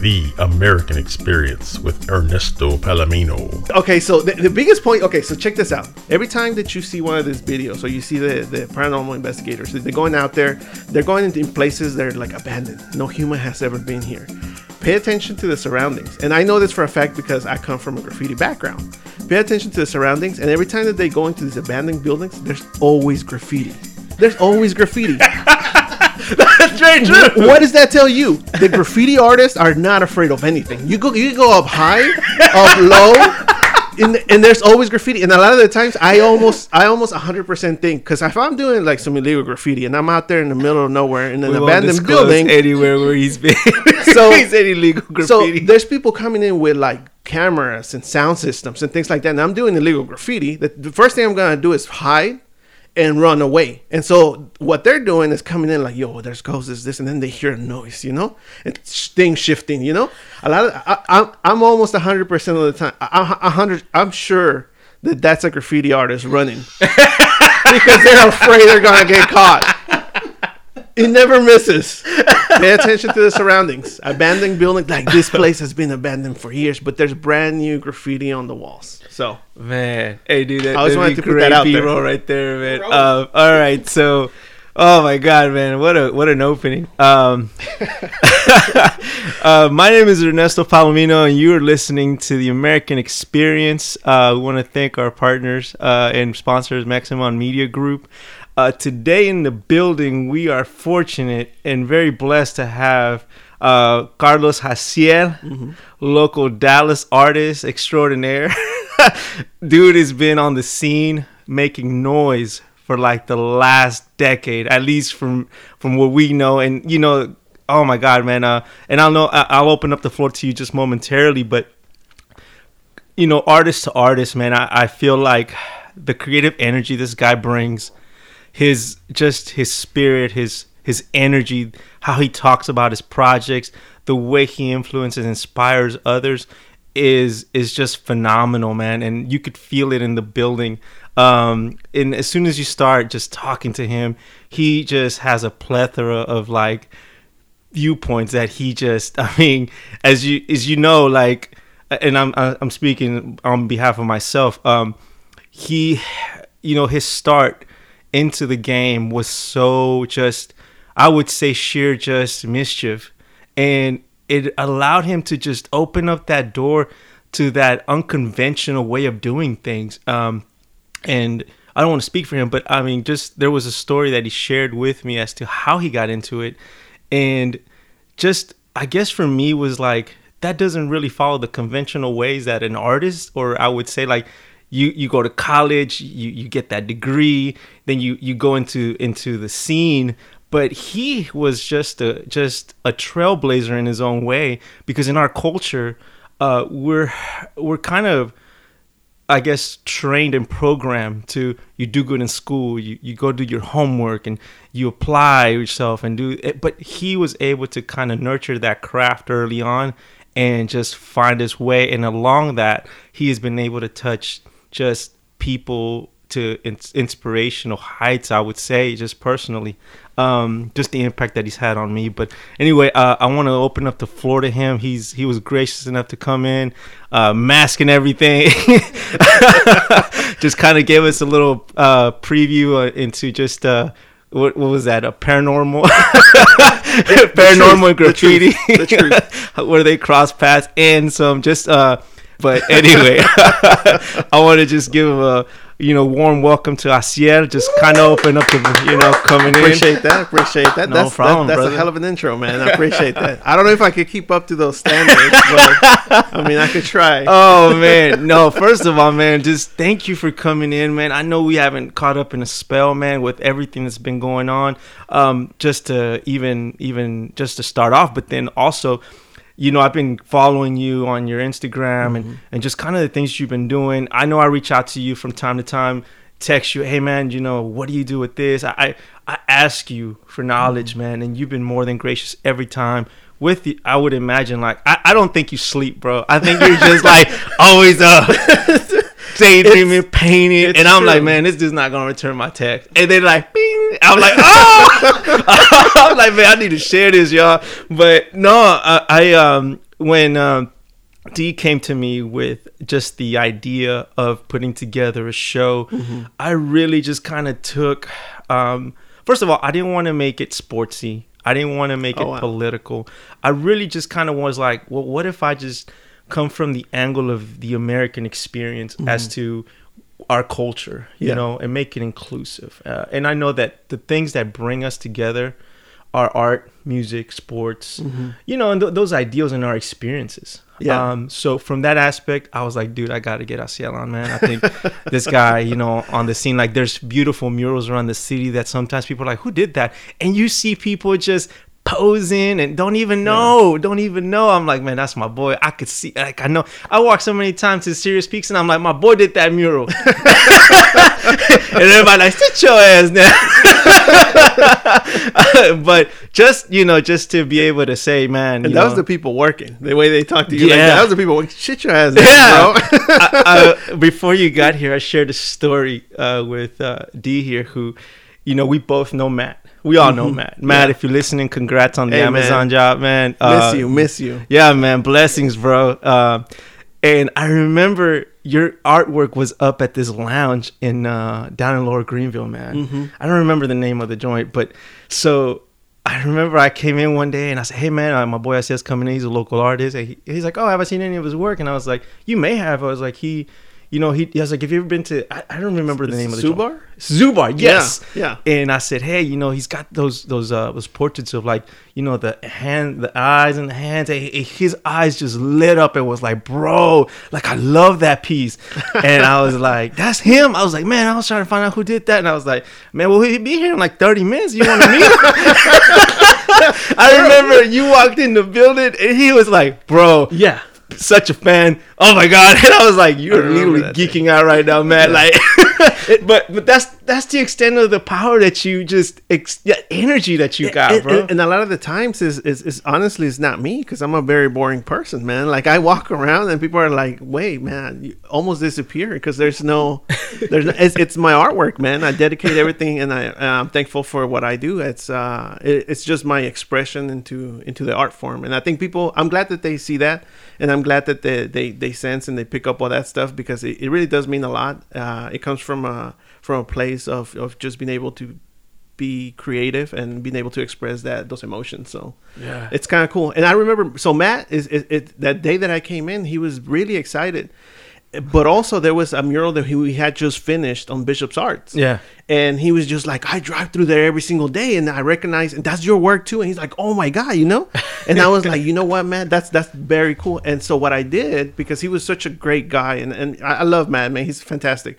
The American Experience with Ernesto Palomino. Okay, so the, the biggest point. Okay, so check this out. Every time that you see one of these videos, or you see the, the paranormal investigators, they're going out there, they're going into places that are like abandoned. No human has ever been here. Pay attention to the surroundings. And I know this for a fact because I come from a graffiti background. Pay attention to the surroundings, and every time that they go into these abandoned buildings, there's always graffiti. There's always graffiti. That's very true. what does that tell you? The graffiti artists are not afraid of anything. You go, you go up high, up low, and, and there's always graffiti. And a lot of the times, I almost, I almost 100% think because if I'm doing like some illegal graffiti and I'm out there in the middle of nowhere in an We won't abandoned building, anywhere where he's been. So- he's any illegal so there's people coming in with like cameras and sound systems and things like that. And I'm doing illegal graffiti. The, the first thing I'm gonna do is hide and run away. And so what they're doing is coming in like, yo, there's ghosts, this, this, and then they hear a noise, you know, and things shifting, you know. A lot of I, I'm I'm almost hundred percent of the time, a hundred, I'm sure that that's a graffiti artist running because they're afraid they're gonna get caught. It never misses. Pay attention to the surroundings. Abandoned building, like this place has been abandoned for years, but there's brand new graffiti on the walls. So Man, hey dude, that, I always wanted be to put great that out there. B-roll right there, man. Um, all right, so, oh my god, man, what a what an opening. Um, uh, my name is Ernesto Palomino, and you are listening to the American Experience. Uh, we want to thank our partners uh, and sponsors, Maximum Media Group. Uh, today in the building, we are fortunate and very blessed to have uh, Carlos Hatziel, local Dallas artist extraordinaire. Dude has been on the scene making noise for like the last decade, at least from from what we know. And you know, oh my God, man! Uh, and I'll know I'll open up the floor to you just momentarily, but you know, artist to artist, man, I, I feel like the creative energy this guy brings, his just his spirit, his his energy, how he talks about his projects, the way he influences, inspires others, is is just phenomenal, man. And you could feel it in the building. Um, and as soon as you start just talking to him, he just has a plethora of like viewpoints that he just i mean as you as you know like and i'm i'm speaking on behalf of myself um he you know his start into the game was so just i would say sheer just mischief and it allowed him to just open up that door to that unconventional way of doing things um and I don't want to speak for him, but I mean, just there was a story that he shared with me as to how he got into it, and just I guess for me was like that doesn't really follow the conventional ways that an artist, or I would say like you you go to college, you you get that degree, then you you go into into the scene. But he was just a just a trailblazer in his own way because in our culture, uh, we're we're kind of I guess trained and programmed to you do good in school, you, you go do your homework and you apply yourself and do it. But he was able to kind of nurture that craft early on and just find his way. And along that, he has been able to touch just people to ins- inspirational heights, I would say, just personally. Um, just the impact that he's had on me. But anyway, uh, I want to open up the floor to him. He's he was gracious enough to come in, uh, mask and everything. just kind of gave us a little uh, preview uh, into just uh, what what was that? A paranormal, paranormal The graffiti, truth. The truth. where they cross paths and some just. Uh, but anyway, I want to just give him a you know warm welcome to Hatziel. Just kind of open up the you know coming in. appreciate that. Appreciate that. No that's problem, that, that's brother. a hell of an intro, man. I appreciate that. I don't know if I could keep up to those standards, but I mean, I could try. oh man no first of all man just thank you for coming in man i know we haven't caught up in a spell man with everything that's been going on um just to even even just to start off but then also you know i've been following you on your instagram and mm-hmm. and just kind of the things you've been doing. I know i reach out to you from time to time text you hey man you know what do you do with this? I i, I ask you for knowledge mm-hmm. man and you've been more than gracious every time. With the, I would imagine like I, I don't think you sleep, bro. I think you're just like always up, daydreaming, painting, it's and I'm like, man, this dude's not gonna return my text. And then like, bing, I'm like, oh, I'm like, man, I need to share this, y'all. But no, I, I um, when um, D came to me with just the idea of putting together a show, Mm-hmm. I really just kind of took. Um, first of all, I didn't want to make it sportsy. I didn't want to make Oh, it wow. political. I really just kind of was like, well, what if I just come from the angle of the American experience as to our culture, you Mm-hmm. Yeah. know, and make it inclusive. Uh, and I know that the things that bring us together are art, music, sports, you know, and th- those ideals and our experiences. Mm-hmm. Yeah. Um, so from that aspect, I was like, dude, I got to get Hatziel on, man. I think this guy, you know, on the scene, like there's beautiful murals around the city that sometimes people are like, who did that? And you see people just posing and don't even know, don't even know. I'm like, man, that's my boy. I could see, like, I know. I walk so many times to Serious Pizza and I'm like, my boy did that mural. and everybody like, sit your ass down. but just, you know, just to be able to say, man, And that was the people working. The way they talked to you, Yeah. that, that was the people. working. Shit your ass, down, Yeah. bro. I, I, before you got here, I shared a story uh, with uh, D here, who, you know, we both know Matt. We all know Matt. Matt, Mm-hmm. Yeah. if you're listening, congrats on the Hey, Amazon man. job, man. miss Uh, you, miss you. Yeah, man. Blessings, bro. Uh, and I remember your artwork was up at this lounge in uh, down in Lower Greenville, man. Mm-hmm. I don't remember the name of the joint, but so I remember I came in one day and I said, "Hey, man, uh, my boy says coming in. He's a local artist." And he, he's like, "Oh, have I seen any of his work?" And I was like, "You may have." I was like, "He." You know, he, he was like, "Have you ever been to?" I, I don't remember the name of the joint. Zubar? Zubar, yes, Yeah, And I said, hey, you know, he's got those those uh those portraits of like, you know, the hand, the eyes and the hands. And his eyes just lit up and was like, bro, like I love that piece. And I was like, that's him. I was like, man, I was trying to find out who did that. And I was like, man, will he be here in like thirty minutes? You want to meet? I remember you walked in the building and he was like, bro, Yeah. Such a fan. Oh my god! And I was like, "You're literally geeking out right now, man." Like, but but that's that's the extent of the power that you just ex- the energy that you got, and, bro. and- and a lot of the times is is, is honestly it's not me because I'm a very boring person, man. Like I walk around and people are like, "Wait, man, you almost disappear because there's no, there's no, it's, it's my artwork, man. I dedicate everything, and I and I'm thankful for what I do. It's uh, it, it's just my expression into into the art form, and I think people, I'm glad that they see that, and I'm glad that they they, they sense and they pick up all that stuff because it, it really does mean a lot. Uh, it comes from a from a place of of just being able to be creative and being able to express that those emotions. So Yeah. it's kind of cool. And I remember, so Matt is it, it that day that I came in, he was really excited. But also there was a mural that he we had just finished on Bishop's Arts. Yeah. And he was just like, I drive through there every single day, and I recognize, and that's your work too. And he's like, Oh my god, you know. And I was like, You know what, man? That's that's very cool. And so what I did because he was such a great guy, and and I I love Matt, man. He's fantastic.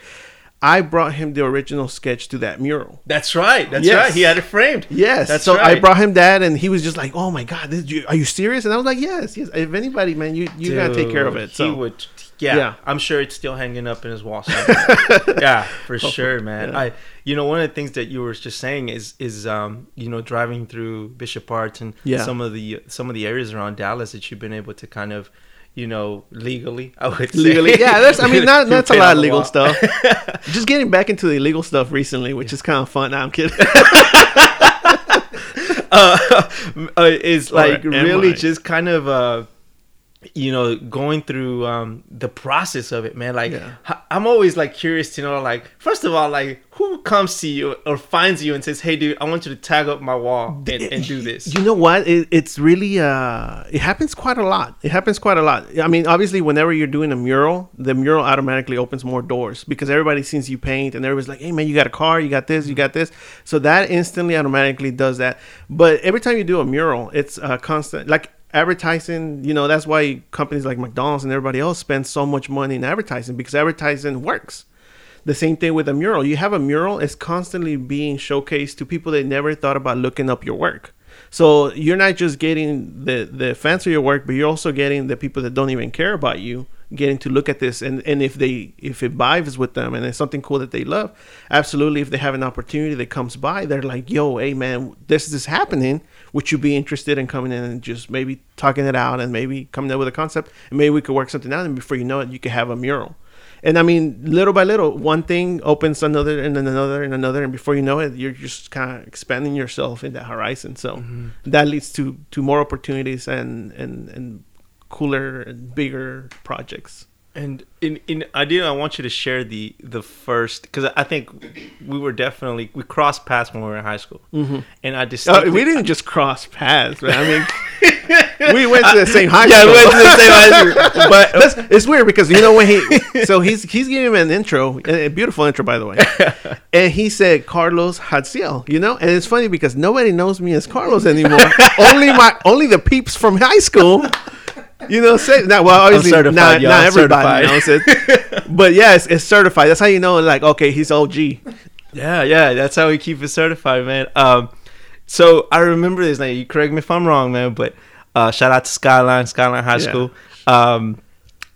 I brought him the original sketch to that mural. That's right. That's Yes. right. He had it framed. Yes. That's so I brought him that, and he was just like, "Oh my god, this, you, are you serious?" And I was like, "Yes, yes. If anybody, man, you you gotta take care of it." So he would. Yeah, Yeah. I'm sure it's still hanging up in his wall. yeah, for sure, man. yeah. I, you know, one of the things that you were just saying is, is, um, you know, driving through Bishop Arts and Yeah. some of the some of the areas around Dallas that you've been able to kind of, you know, legally, I would say. legally, yeah. That's I mean, not, that's a lot of legal stuff. just getting back into the illegal stuff recently, which is kind of fun. Nah, I'm kidding. uh, uh, is like really I? just kind of uh you know going through um the process of it man like Yeah. i'm always like curious to know like first of all like who comes to you or finds you and says hey dude i want you to tag up my wall and, and do this You know what? It, it's really uh, it happens quite a lot. It happens quite a lot. I mean, obviously, whenever you're doing a mural, the mural automatically opens more doors because everybody sees you paint, and everybody's like, "Hey, man, you got a car, you got this, you got this." So that instantly, automatically does that. But every time you do a mural, it's uh, constant. Like advertising, you know, that's why companies like McDonald's and everybody else spend so much money in advertising because advertising works. The same thing with a mural. You have a mural, it's constantly being showcased to people that never thought about looking up your work. So you're not just getting the the fans of your work, but you're also getting the people that don't even care about you getting to look at this and and if they if it vibes with them and it's something cool that they love, absolutely if they have an opportunity that comes by, they're like, "Yo, hey man, this is happening. Would you be interested in coming in and just maybe talking it out and maybe coming up with a concept and maybe we could work something out and before you know it, you could have a mural." And I mean, little by little, one thing opens another and then another and another, and before you know it, you're just kind of expanding yourself in that horizon. So mm-hmm. that leads to to more opportunities and and and cooler and bigger projects. And in in ideally, I want you to share the the first because I think we were definitely we crossed paths when we were in high school, mm-hmm. and I just Uh, we didn't just cross paths, man. I mean, we went to the same high yeah, school. we went to the same high school, but That's, it's weird because you know when he so he's he's giving him an intro, a beautiful intro by the way, and he said Carlos Hatziel, you know, and it's funny because nobody knows me as Carlos anymore. only my only the peeps from high school, you know, say now. Well, obviously not, not everybody knows it, but yeah, it's, it's certified. That's how you know, like, okay, he's OG. Yeah, yeah, that's how we keep it certified, man. Um, so I remember this. Now you correct me if I'm wrong, man, but uh, shout out to Skyline, Skyline High Yeah. School. Um,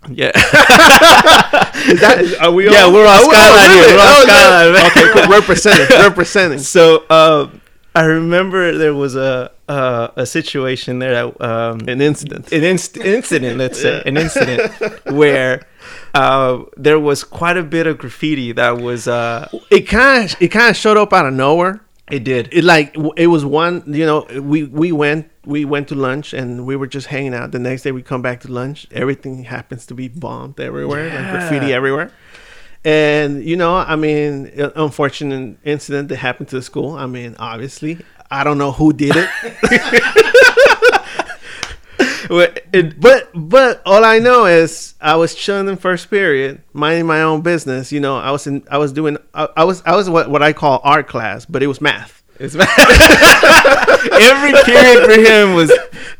yeah, Is that, is- are we? Yeah, all- we're on Oh, Skyline here. We're on Oh, Skyline, man. Okay, cool. representing, We're representing. so uh, I remember there was a uh, a situation there that um, An incident. an inst- incident, let's say, an incident where uh, there was quite a bit of graffiti that was. Uh, It kind of it kind of showed up out of nowhere. it did. it like it was one you know we we went we went to lunch and we were just hanging out the next day we come back to lunch everything happens to be bombed everywhere like graffiti everywhere and you know i mean unfortunate incident that happened to the school i mean obviously i don't know who did it Well, it- but but all i know is i was chilling in first period minding my own business you know i was in i was doing i, I was i was what, what i call art class but it was math It's math. every period for him was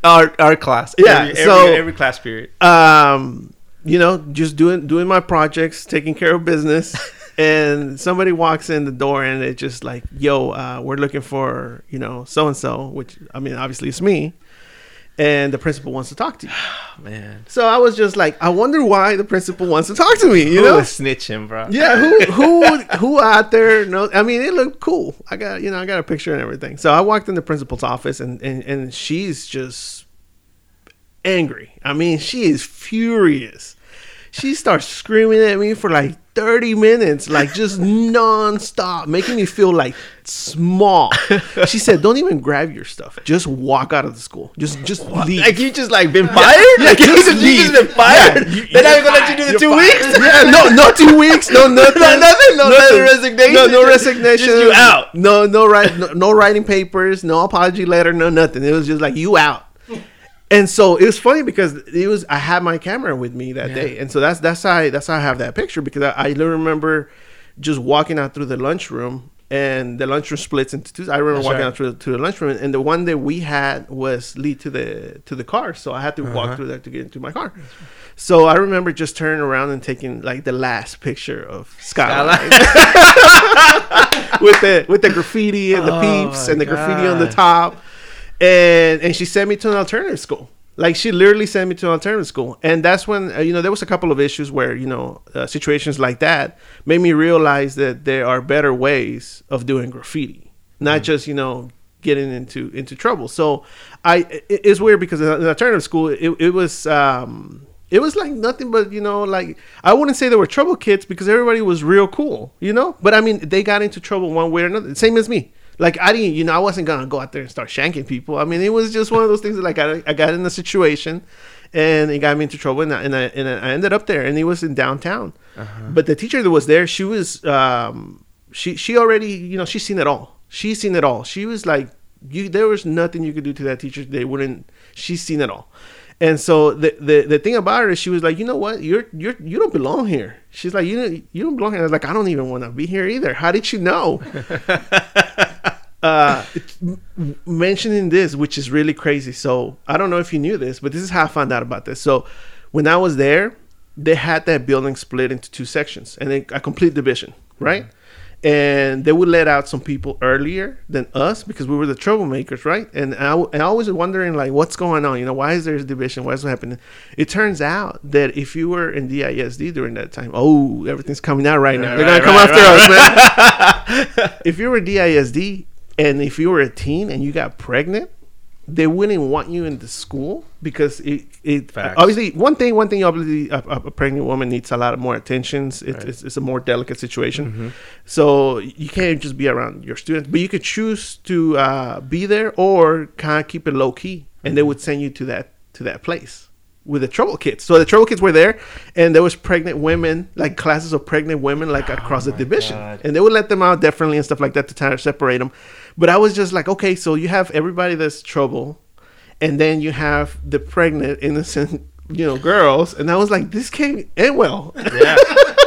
our our class. Yeah, every, every, so- every class period. um you know just doing doing my projects taking care of business. And somebody walks in the door and it's just like yo uh, we're looking for you know so and so which i mean obviously it's me. And the principal wants to talk to you. Man, so i was just like i wonder why the principal wants to talk to me you who know? was snitching, bro? yeah who who who out there knows? I mean it looked cool. I got you know i got a picture and everything. So i walked in the principal's office and and, and she's just angry i mean she is furious she starts screaming at me for like 30 minutes like just non-stop making me feel like small she said don't even grab your stuff just walk out of the school just just leave Like you just like been fired? Yeah, like you just you just been fired? Yeah, you- They're not even gonna let you do the two You're weeks? yeah, no, no two weeks, no nothing, No nothing? No of resignation? no, no resignation, just you out. no, no, right, no, no writing papers, no apology letter, no nothing. It was just like you out. And so it was funny because it was I had my camera with me that Yeah. day, and so that's that's how I, that's how I have that picture because I, I remember just walking out through the lunchroom and the lunchroom splits into two. I remember That's walking right. out through to the lunchroom, and the one that we had was lead to the to the car, so I had to Uh-huh. walk through there to get into my car. So I remember just turning around and taking like the last picture of Skyline with the with the graffiti and the Oh peeps and the graffiti on the top, and and she sent me to an alternative school. Like she literally sent me to an alternative school, and that's when uh, you know there was a couple of issues where you know uh, situations like that made me realize that there are better ways of doing graffiti, not just you know getting into into trouble. So I it, it's weird because in alternative school it, it was um it was like nothing but you know like I wouldn't say they were trouble kids because everybody was real cool, you know. But I mean they got into trouble one way or another. Same as me. Like I didn't, you know, I wasn't gonna go out there and start shanking people. I mean, it was just one of those things that like I, I got in a situation, and it got me into trouble, and I, and I, and I ended up there, and it was in downtown. But the teacher that was there, she was, um, she she already, you know, she's seen it all. She's seen it all. She was like, you, there was nothing you could do to that teacher. They wouldn't. She's seen it all. And so the, the the thing about her is she was like, you know what, you're you're you don't belong here. She's like, you don't you don't belong here. I was like, I don't even want to be here either. How did you know? uh, mentioning this, which is really crazy. So I don't know if you knew this, but this is how I found out about this. So when I was there, they had that building split into two sections and a complete division, right? And they would let out some people earlier than us because we were the troublemakers, right? And I, and I was wondering like, what's going on? You know, why is there a division? Why is it happening? It turns out that if you were in DISD during that time, oh, everything's coming out right now. They're gonna come right, after us, man if you were DISD and if you were a teen and you got pregnant, they wouldn't want you in the school because it, it Facts. obviously one thing one thing obviously a, a pregnant woman needs a lot of more attentions. It, Right. it's, it's a more delicate situation, Mm-hmm. so you can't just be around your students, but you could choose to uh, be there or kind of keep it low key, and they Mm-hmm. would send you to that to that place. with the trouble kids. So the trouble kids were there, and there was pregnant women, like classes of pregnant women, like across the division, God. and they would let them out differently and stuff like that to try to separate them. But I was just like, okay, so you have everybody that's trouble, and then you have the pregnant innocent, you know, girls, and I was like, this can't end well. Yeah.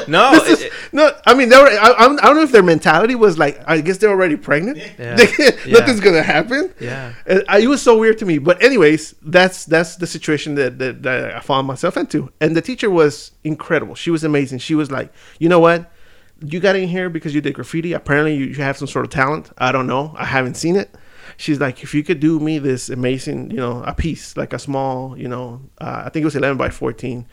No, This is- it- no, I mean, they were. I, I don't know if their mentality was like, I guess they're already pregnant. Yeah. They- Yeah. Nothing's gonna happen. Yeah. And I, it was so weird to me. But anyways, that's that's the situation that, that that I found myself into. And the teacher was incredible. She was amazing. She was like, you know what? You got in here because you did graffiti. Apparently, you, you have some sort of talent. I don't know. I haven't seen it. She's like, if you could do me this amazing, you know, a piece like a small, you know, uh, I think it was eleven by fourteen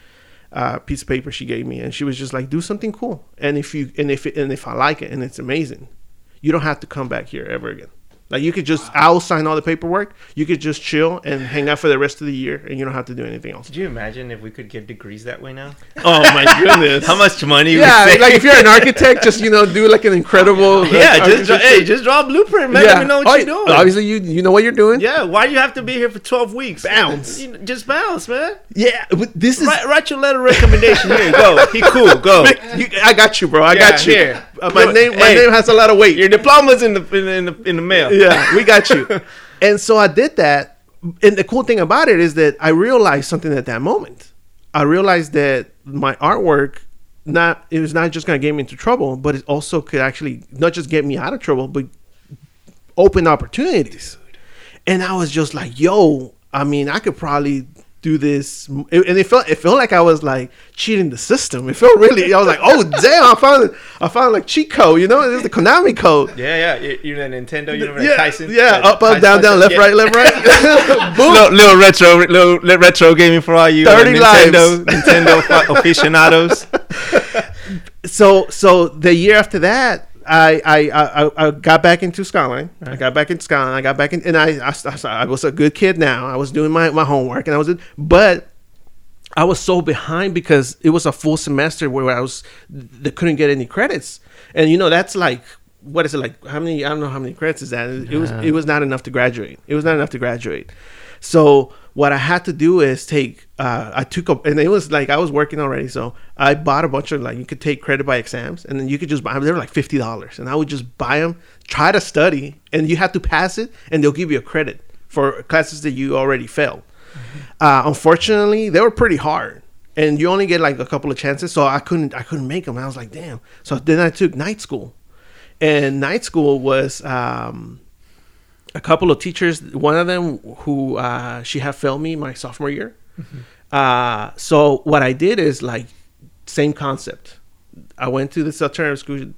uh, piece of paper she gave me, and she was just like, "Do something cool." And if you and if it, and if I like it and it's amazing, you don't have to come back here ever again. Like you could just, I'll sign all the paperwork. You could just chill and hang out for the rest of the year, and you don't have to do anything else. Could you imagine if we could give degrees that way now? Oh my goodness! How much money? Yeah, like if you're an architect, just you know, do like an incredible. yeah, just draw, hey, just draw a blueprint, man. Let me know what Oh, you're doing. Obviously, you you know what you're doing. Yeah, why do you have to be here for 12 weeks? Bounce. Just bounce, man. yeah. But this is Write, write your letter of recommendation here. Go. He cool. Go. You, I got you, bro. I Yeah, got you. here. Uh, my name, my hey. name has a lot of weight. Your diploma's in the in the, in the, in the mail. yeah, we got you. and so I did that. And the cool thing about it is that I realized something at that moment. I realized that my artwork not it was not just gonna get me into trouble, but it also could actually not just get me out of trouble, but open opportunities. And I was just like, yo, I mean, I could probably do this and it felt it felt like I was like cheating the system. It felt really I was like, oh damn, I found I found like cheat code, you know, it's the Konami code. Yeah, yeah. You- You're the Nintendo. You know Yeah, Tyson. yeah, that up, up, Tyson- down, down, left, yeah. right, left, right. Boom. Little, little retro, little, little retro gaming for all you uh, 30 Nintendo, lives. Nintendo aficionados. So, so the year after that, I I, I, I got back into Skyline. I got back into Skyline. I got back in, and I, I I was a good kid now. I was doing my, my homework, and I was, but I was so behind because it was a full semester where I was they couldn't get any credits, and you know that's like what is it like? How many? I don't know how many credits is that. It was it was not enough to graduate. It was not enough to graduate. So what I had to do is take. Uh, I took up, and it was like I was working already, so I bought a bunch of like you could take credit by exams, and then you could just buy them. They were like fifty dollars, and I would just buy them, try to study, and you have to pass it, and they'll give you a credit for classes that you already failed. Uh, unfortunately, they were pretty hard, and you only get like a couple of chances. So I couldn't, I couldn't make them. I was like, damn. So then I took night school, and night school was um, a couple of teachers. One of them who uh, she had failed me my sophomore year. Uh, so what I did is like same concept. I went to this alternative school.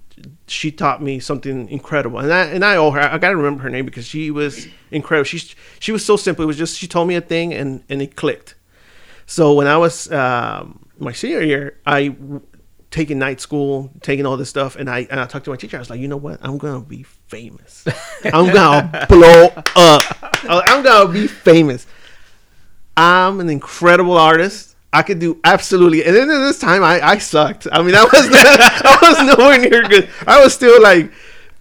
She taught me something incredible, and I and I owe her. I gotta remember her name because she was incredible. She she was so simple. It was just she told me a thing and and it clicked. So when I was um, my senior year, I taking night school, taking all this stuff, and I and I talked to my teacher. I was like, you know what? I'm gonna be famous. I'm gonna blow up. I'm gonna be famous. I'm an incredible artist. I could do absolutely. And then at this time, I, I sucked. I mean, I was I was nowhere near good. I was still like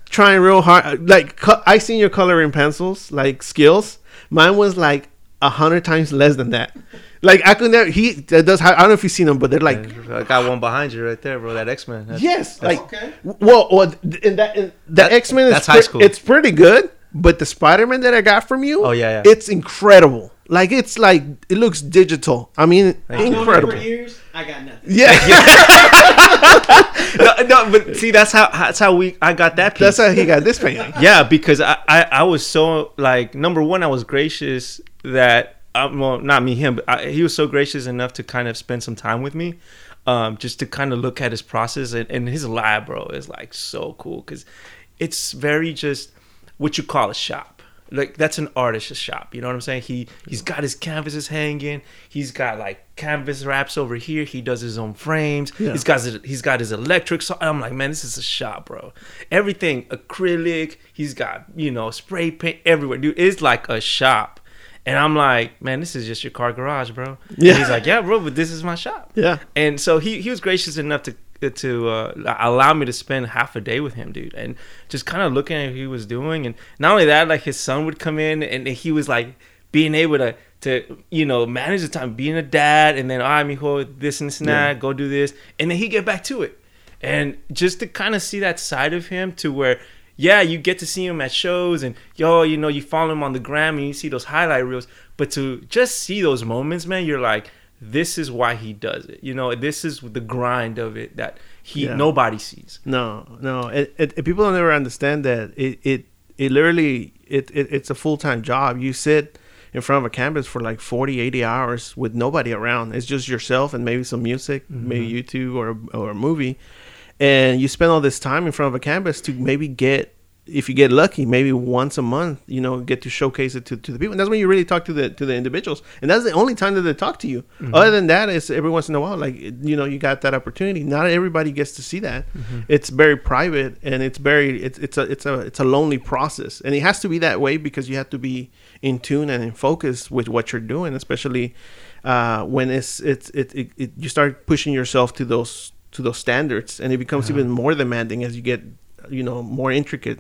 trying real hard. Like I seen your coloring pencils, like skills. Mine was like a hundred times less than that. Like I could never. He that does. I don't know if you've seen them, but they're like I got one behind you right there, bro. That X Men. Yes, like Okay. well, well, in that in, the That- X Men is that's pre- high school. It's pretty good, but the Spider Man that I got from you, Oh, yeah, yeah. it's incredible. Like it's like it looks digital. I mean, Thank you. incredible. For years, I got nothing. Yeah, no, no, but see, that's how that's how we I got that piece. that's how he got this painting. yeah, because I, I I was so like number one, I was gracious that um, well, not me, him, but I, he was so gracious enough to kind of spend some time with me, um, just to kind of look at his process and, and his lab, bro, is like so cool because it's very just what you call a shop. Like that's an artist's shop. You know what I'm saying? He he's got his canvases hanging. He's got like canvas wraps over here. He does his own frames. Yeah. He's got his, he's got his electric. So I'm like, man, this is a shop, bro. Everything acrylic. He's got you know spray paint everywhere, dude. It's like a shop. And I'm like, man, this is just your car garage, bro. Yeah. And he's like, yeah, bro, but this is my shop. Yeah. And so he he was gracious enough to to uh, allow me to spend half a day with him, dude, and just kind of looking at what he was doing. And not only that, like his son would come in and he was like being able to to you know manage the time, being a dad, and then all right, mijo, this and this and that, go do this, and then he get back to it, and just to kind of see that side of him to where. Yeah, you get to see him at shows, and yo, you know, you follow him on the gram, and you see those highlight reels. But to just see those moments, man, you're like, this is why he does it. You know, this is the grind of it that he Yeah. nobody sees. No, no. It, it, it- people don't ever understand that it it, it literally it, it it's a full time job. You sit in front of a canvas for like 40, 80 hours with nobody around. It's just yourself and maybe some music, maybe mm-hmm. YouTube or or a movie, and you spend all this time in front of a canvas to maybe get. If you get lucky, maybe once a month, you know, get to showcase it to, to the people. And that's when you really talk to the to the individuals. And that's the only time that they talk to you. Other than that, it's every once in a while, like you know, you got that opportunity. Not everybody gets to see that. It's very private and it's very it's it's a it's a it's a lonely process. And it has to be that way because you have to be in tune and in focus with what you're doing, especially uh, when it's it's it, it, it you start pushing yourself to those to those standards and it becomes even more demanding as you get you know more intricate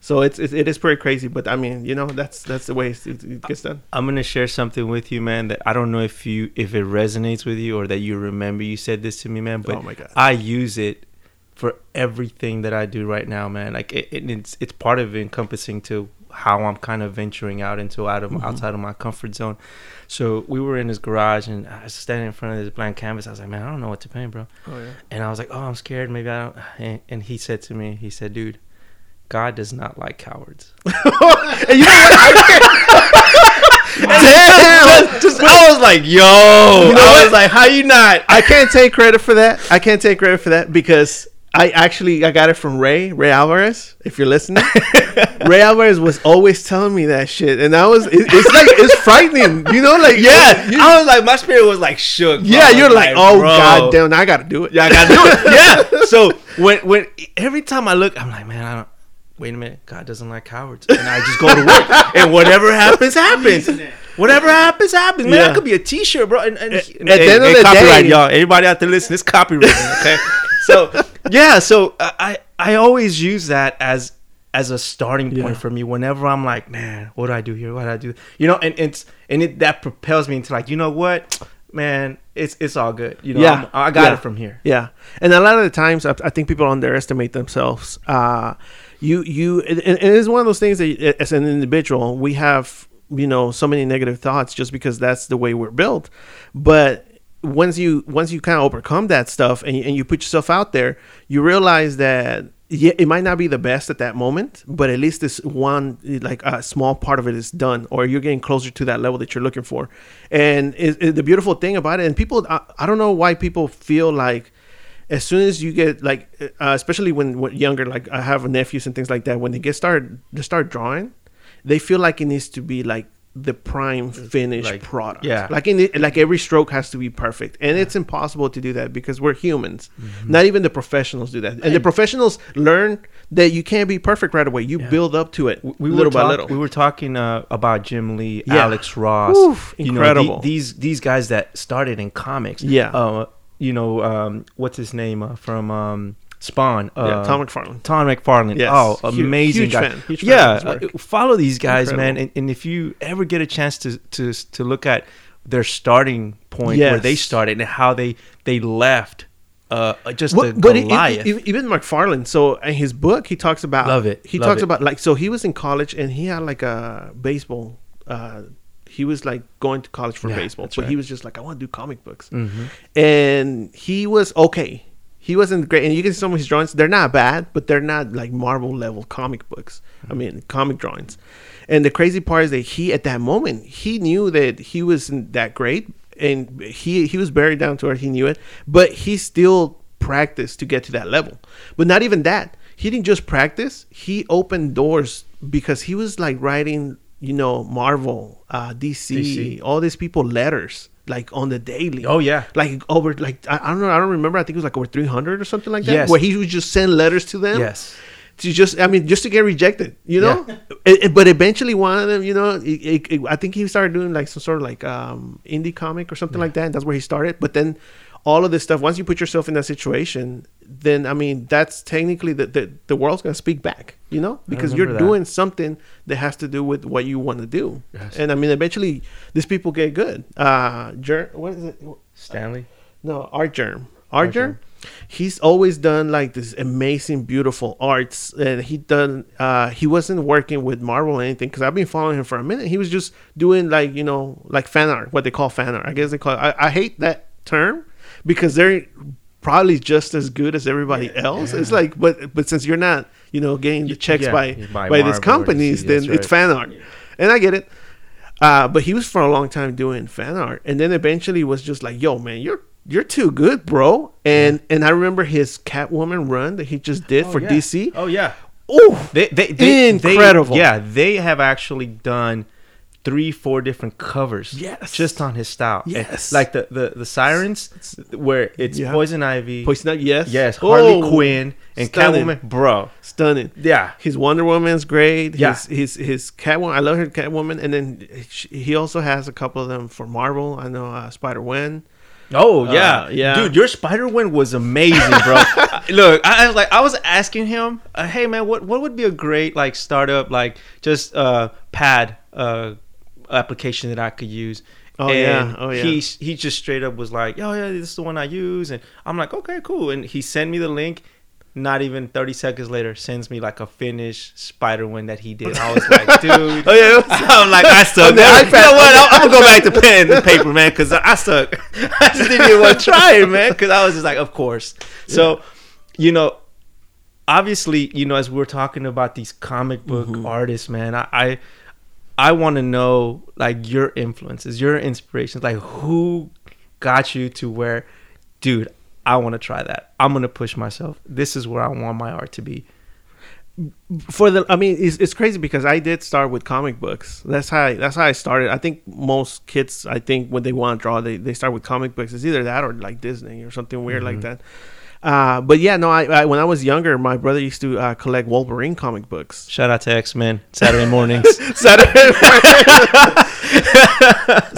so it's, it's it is pretty crazy but i mean you know that's that's the way it, it gets done I'm gonna share something with you, man. That I don't know if you if it resonates with you or that you remember you said this to me, man. But Oh my God. I use it for everything that I do right now, man. Like it, it, it's it's part of encompassing to how I'm kind of venturing out into out of Mm-hmm. outside of my comfort zone. So we were in his garage and I was standing in front of this blank canvas. I was like, man, I don't know what to paint, bro. oh yeah And I was like, oh, I'm scared. Maybe I don't. And, and he said to me, he said, dude, God does not like cowards. and you know what Damn! Just, I was like, yo. know I was like, how you not? I can't take credit for that. I can't take credit for that because I actually I got it from Ray Ray Alvarez. If you're listening, Ray Alvarez was always telling me that shit, and I was it, it's like it's frightening, you know, like Yeah, you- I was like, my spirit was like shook. bro. yeah, you're like, oh bro. god damn, I gotta do it. yeah, I gotta do it. Yeah. So when when every time I look, I'm like, man, I don't. Wait a minute, God doesn't like cowards, and I just go to work, and whatever happens, happens. Whatever happens, happens. Man, Yeah. that could be a T-shirt, bro. And, and, At- and- at the hey, end of the copyright, day- y'all. Everybody out there listening, it's copyrighted. Okay. so yeah, so I I always use that as as a starting point Yeah. for me whenever I'm like, man, what do I do here? What do I do? You know, and it's and it that propels me into like, you know what, man, it's it's all good. You know, Yeah. I'm- I got Yeah. it from here. Yeah, and a lot of the times I, I think people underestimate themselves. Uh, you you and and it is one of those things that as an individual we have you know so many negative thoughts just because that's the way we're built, but once you once you kind of overcome that stuff and and you put yourself out there, you realize that yeah, it might not be the best at that moment, but at least this one like a small part of it is done, or you're getting closer to that level that you're looking for. And it, it- the beautiful thing about it, and people, I, I don't know why people feel like as soon as you get like, uh, especially when, when younger, like I have nephews and things like that, when they get started, they start drawing, they feel like it needs to be like the prime finished Like, product. yeah. like in the, like every stroke has to be perfect, and it's impossible to do that because we're humans. Mm-hmm. Not even the professionals do that, and the professionals learn that you can't be perfect right away. You build up to it we little were by talk- little. We were talking uh, about Jim Lee, Yeah. Alex Ross, Oof, you know, the- incredible. these these guys that started in comics. Yeah. Uh, you know, um, what's his name uh, from um, Spawn? Uh, yeah, Tom McFarlane. Tom McFarlane. Yes. Oh, amazing huge guy. fan, huge yeah, work. uh, follow these guys, man. And, and if you ever get a chance to to to look at their starting point where they started and how they they left, uh, just Well, a but Goliath. e- even McFarlane. So in his book, he talks about Love it, He love talks it. about like so he was in college and he had like a baseball. Uh, he was like going to college for Yeah, baseball, but he was just like, I want to do comic books, Mhm. and he was okay. He wasn't great, and you can see some of his drawings. They're not bad, but they're not like Marvel level comic books. I mean, comic drawings. And the crazy part is that he, at that moment, he knew that he wasn't that great, and he he was buried down to earth. He knew it, but he still practiced to get to that level. But not even that. He didn't just practice. He opened doors because he was like writing, you know, Marvel, uh, DC, DC. all these people letters like on the daily. Oh, yeah. like over like I, I don't know. I don't remember. I think it was like over three hundred or something like that. Yes. where he would just send letters to them yes. to just I mean just to get rejected, you know. It- it- but eventually, one of them, you know, it, I think he started doing like some sort of like um, indie comic or something like that. And that's where he started. But then all of this stuff, once you put yourself in that situation, then I mean that's technically the the, the world's gonna speak back, you know, because you're that. doing something that has to do with what you want to do, Yes. and I mean eventually these people get good. Uh, Ger- what is it? Stanley. No, Artgerm. Art Artgerm. He's always done like this amazing, beautiful arts, and he done. Uh, he wasn't working with Marvel or anything because I've been following him for a minute. He was just doing like you know like fan art, what they call fan art. I guess they call. It. I, I hate that term because they're probably just as good as everybody else. It's like, but but since you're not, you know, getting the checks yeah, by buy by, these companies, then that's it's fan art, and I get it. Uh, but he was for a long time doing fan art, and then eventually was just like, "Yo, man, you're you're too good, bro." And and I remember his Catwoman run that he just did for yeah. DC. Oh yeah. Ooh, They, they, they, Incredible. They, yeah, they have actually done three, four different covers. Yes. Just on his style. And, Yes. like the, the, the sirens, where it's Yeah. Poison Ivy. Poison Ivy, yes, Yes, Harley Oh, Quinn and stunning. Catwoman. Bro. stunning. Yeah. His Wonder Woman's great. Yeah. His his his Catwoman. I love her Catwoman, and then he also has a couple of them for Marvel. I know uh, Spider Gwen. Oh yeah, Uh, yeah. dude, your Spider Gwen was amazing, bro. Look, I, I was like, I was asking him, uh, hey man, what what would be a great like startup like just uh pad uh application that I could use? Oh, yeah. Oh, yeah. He he just straight up was like, oh yeah, this is the one I use, and I'm like, okay, cool. And he sent me the link. Not even 30 seconds later, sends me like a finished Spider Gwen that he did. I was like, dude. Oh yeah, I'm like, I suck. On the you know what? I'm, I'm gonna go back to pen and paper, man, because I suck. I just didn't even want to try it, man, because I was just like, of course. So, you know, obviously, you know, as we're talking about these comic book Mm-hmm. artists, man, I, I, I want to know like your influences, your inspirations, like who got you to where, dude, I want to try that. I'm gonna push myself. This is where I want my art to be. for the i mean it's, it's crazy because i did start with comic books that's how I, that's how i started i think most kids i think when they want to draw they, they start with comic books it's either that or like disney or something weird like mm-hmm. that uh, but yeah no I, I when i was younger my brother used to uh, collect wolverine comic books Shout out to X Men Saturday mornings. Saturday.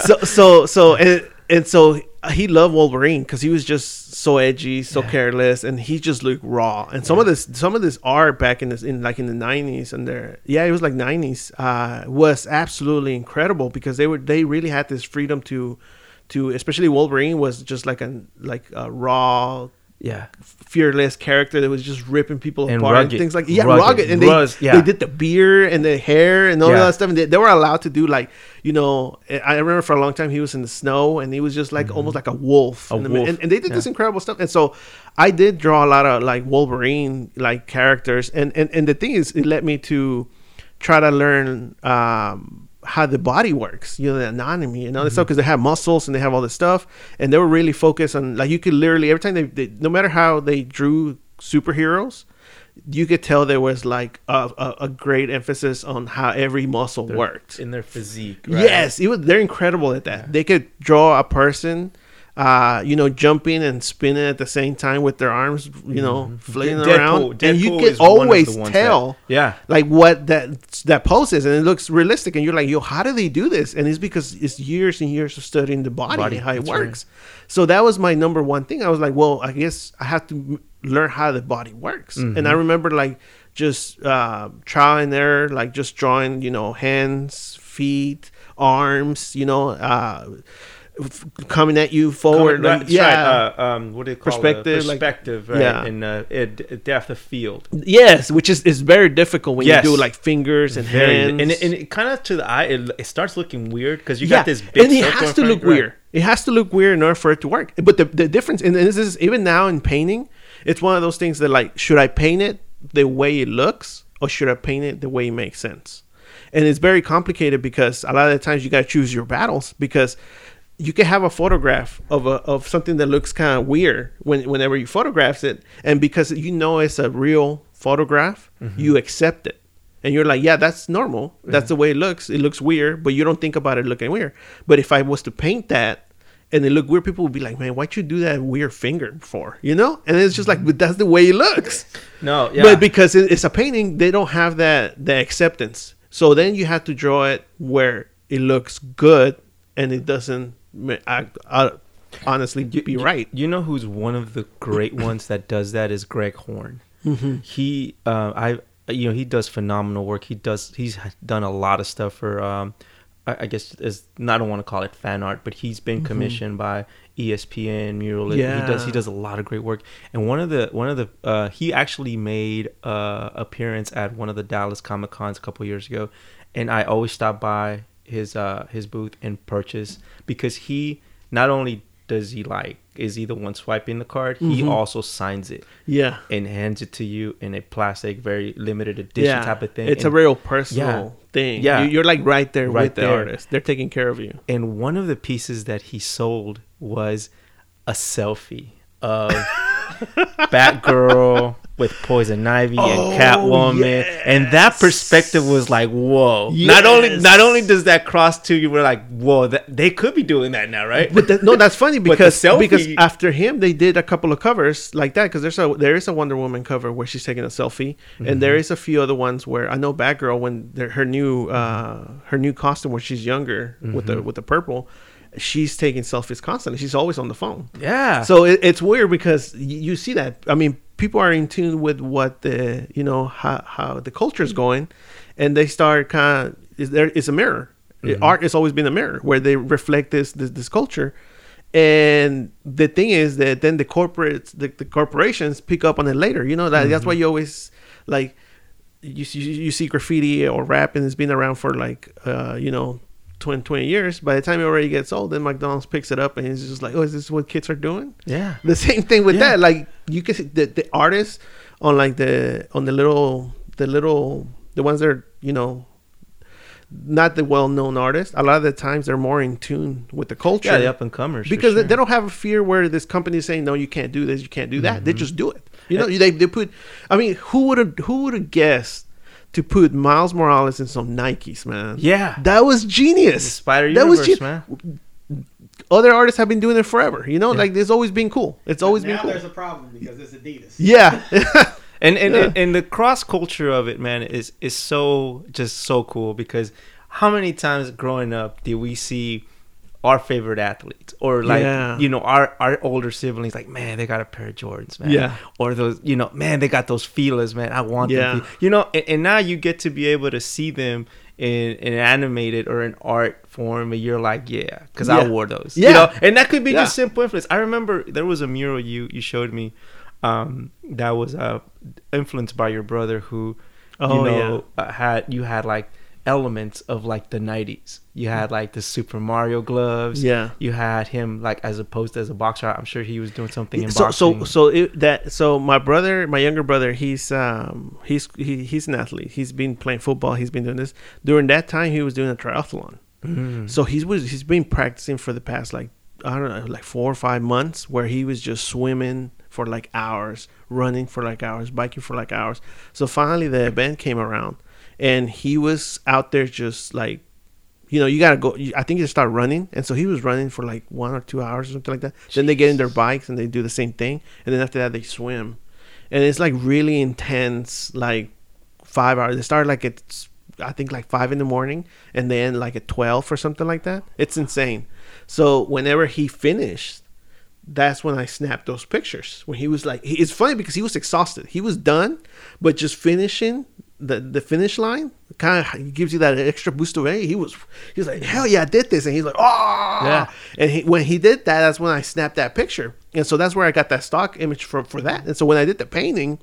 so so so and and so he loved Wolverine because he was just so edgy, so careless, and he just looked raw. And some of this some of this art back in this in like in the nineties and there yeah it was like nineties uh, was absolutely incredible because they were they really had this freedom to to especially Wolverine was just like a like a raw yeah. fearless character that was just ripping people And apart rugged. and things like yeah Rugged. rugged, and they Ruz- yeah. they did the beard and the hair and all Yeah. that stuff and they, they were allowed to do like you know I remember for a long time he was in the snow and he was just like almost like a wolf, Mm-hmm. A in the-. And, and they did this incredible stuff and so I did draw a lot of like Wolverine like characters and and and the thing is it led me to try to learn um how the body works, you know, the anatomy and all this stuff, because they have muscles and they have all this stuff, and they were really focused on like you could literally every time they, they no matter how they drew superheroes, you could tell there was like a, a, a great emphasis on how every muscle worked. in their physique. Yes, it was. They're incredible at that. They could draw a person, uh, you know, jumping and spinning at the same time with their arms, you know, flailing Mm-hmm. Deadpool- around, and you can is one of the always tell, that- yeah. like what that that pose is, and it looks realistic. And you're like, yo, how do they do this? And it's because it's years and years of studying the body, Body, and how it that's right. works. So that was my number one thing. I was like, well, I guess I have to learn how the body works. And Mm-hmm. I remember like just uh, trial and error, like just drawing, you know, hands, feet, arms, you know, uh, f- coming at you forward. Right, yeah. right. Uh, um, what do you call Perspective, it? like- Perspective, right? yeah. And uh, it, depth of field. yes, which is, is very difficult when Yes. you do like fingers and Very, hands. and it, and it kind of to the eye, it, it starts looking weird because you yeah, got this big and it has to look right. weird. It has to look weird in order for it to work. But the, the difference, and this is even now in painting, it's one of those things that like, should I paint it the way it looks, or should I paint it the way it makes sense? And it's very complicated because a lot of the times you got to choose your battles because you can have a photograph of a, of something that looks kind of weird when whenever you photographs it, and because you know it's a real photograph, Mm-hmm. you accept it. And you're like, yeah, that's normal. That's the way it looks. It looks weird, but you don't think about it looking weird. But if I was to paint that and it looked weird, people would be like, man, why'd you do that weird finger for? You know? And it's just like, but that's the way it looks. No, yeah. But because it's a painting, they don't have that the acceptance. So then you have to draw it where it looks good and it doesn't ma- act out. honestly be right. You know who's one of the great ones that does that is Greg Horn. He, uh, I, you know, he does phenomenal work. He does. He's done a lot of stuff for. Um, I, I guess is I don't want to call it fan art, but he's been commissioned by E ESPN Mural. Yeah. He does. He does a lot of great work. And one of the one of the uh, he actually made uh, appearance at one of the Dallas Comic Cons a couple years ago, and I always stop by his uh, his booth and purchase because he not only does he like is he the one swiping the card, he also signs it Yeah. and hands it to you in a plastic, very limited edition Yeah. type of thing. It's and, a real personal thing. Yeah. You- You're like right there Right with the there. artist. They're taking care of you. and one of the pieces that he sold was a selfie of Batgirl with Poison Ivy Oh, and Catwoman, and that perspective was like, whoa! Not only not only does that cross to you, we're like, whoa! That, they could be doing that now, right? But that, no, that's funny because selfie- because after him they did a couple of covers like that because there's a there is a Wonder Woman cover where she's taking a selfie and there is a few other ones where I know Batgirl when her new uh her new costume where she's younger with the with the purple she's taking selfies constantly she's always on the phone yeah. so it, it's weird because y- you see that I mean people are in tune with what the you know how how the culture is going and they start kind of is there is a mirror. Art has always been a mirror where they reflect this this, this culture. And the thing is that then the corporates the, the corporations pick up on it later. You know that, that's why you always like you, see- you see graffiti or rap and it's been around for like uh you know 20, 20 years by the time it already gets old then mcdonald's picks it up and it's just like oh is this what kids are doing yeah. the same thing with Yeah. that like you can see the, the artists on like the on the little the little the ones that are you know not the well-known artists a lot of the times they're more in tune with the culture Yeah, the up and comers. because they- sure. they don't have a fear where this company is saying no you can't do this you can't do that Mm-hmm. they just do it you know they, they put i mean who would have who would have guessed to put miles morales in some nikes man Yeah. that was genius The Spider that Universe, gen- man. other artists have been doing it forever you know like it's always been cool it's always been now cool there's a problem because it's Adidas. yeah and and, Yeah. and and the cross culture of it man is is so just so cool because how many times growing up did we see our favorite athletes or like Yeah. you know our our older siblings like man they got a pair of jordans man Yeah. or those you know man they got those Filas man i want Yeah. them you know and, and now you get to be able to see them in, in animated or an art form and you're like yeah because i wore those Yeah. you know and that could be just simple influence i remember there was a mural you you showed me um that was uh influenced by your brother who Oh, you know uh, had you had like elements of like the 90s you had like the super mario gloves. Yeah. you had him like as opposed to as a boxer. I'm sure he was doing something in so boxing. so so it, that so my brother my younger brother he's um he's he, he's an athlete. He's been playing football. He's been doing this. During that time he was doing a triathlon. Mm. so he's was he's been practicing for the past like i don't know like four or five months where he was just swimming for like hours running for like hours biking for like hours. So finally the event came around and he was out there just like you know, you gotta go. I think you just start running, and so he was running for like one or two hours or something like that. Then they get in their bikes and they do the same thing, and then after that they swim, and it's like really intense, like five hours. They start like at I think like five in the morning, and then like at twelve or something like that. It's insane. So whenever he finished, that's when I snapped those pictures. When he was like, he- it's funny because he was exhausted. He was done, but just finishing the the finish line kind of gives you that extra boost of energy. He was he was like, hell yeah, I did this, and he's like, oh Yeah. And he, when he did that, that's when I snapped that picture, and so that's where I got that stock image for for that. And so when I did the painting.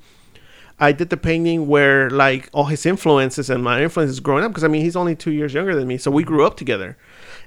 I did the painting where like all his influences and my influences growing up because I mean he's only two years younger than me, so we grew up together,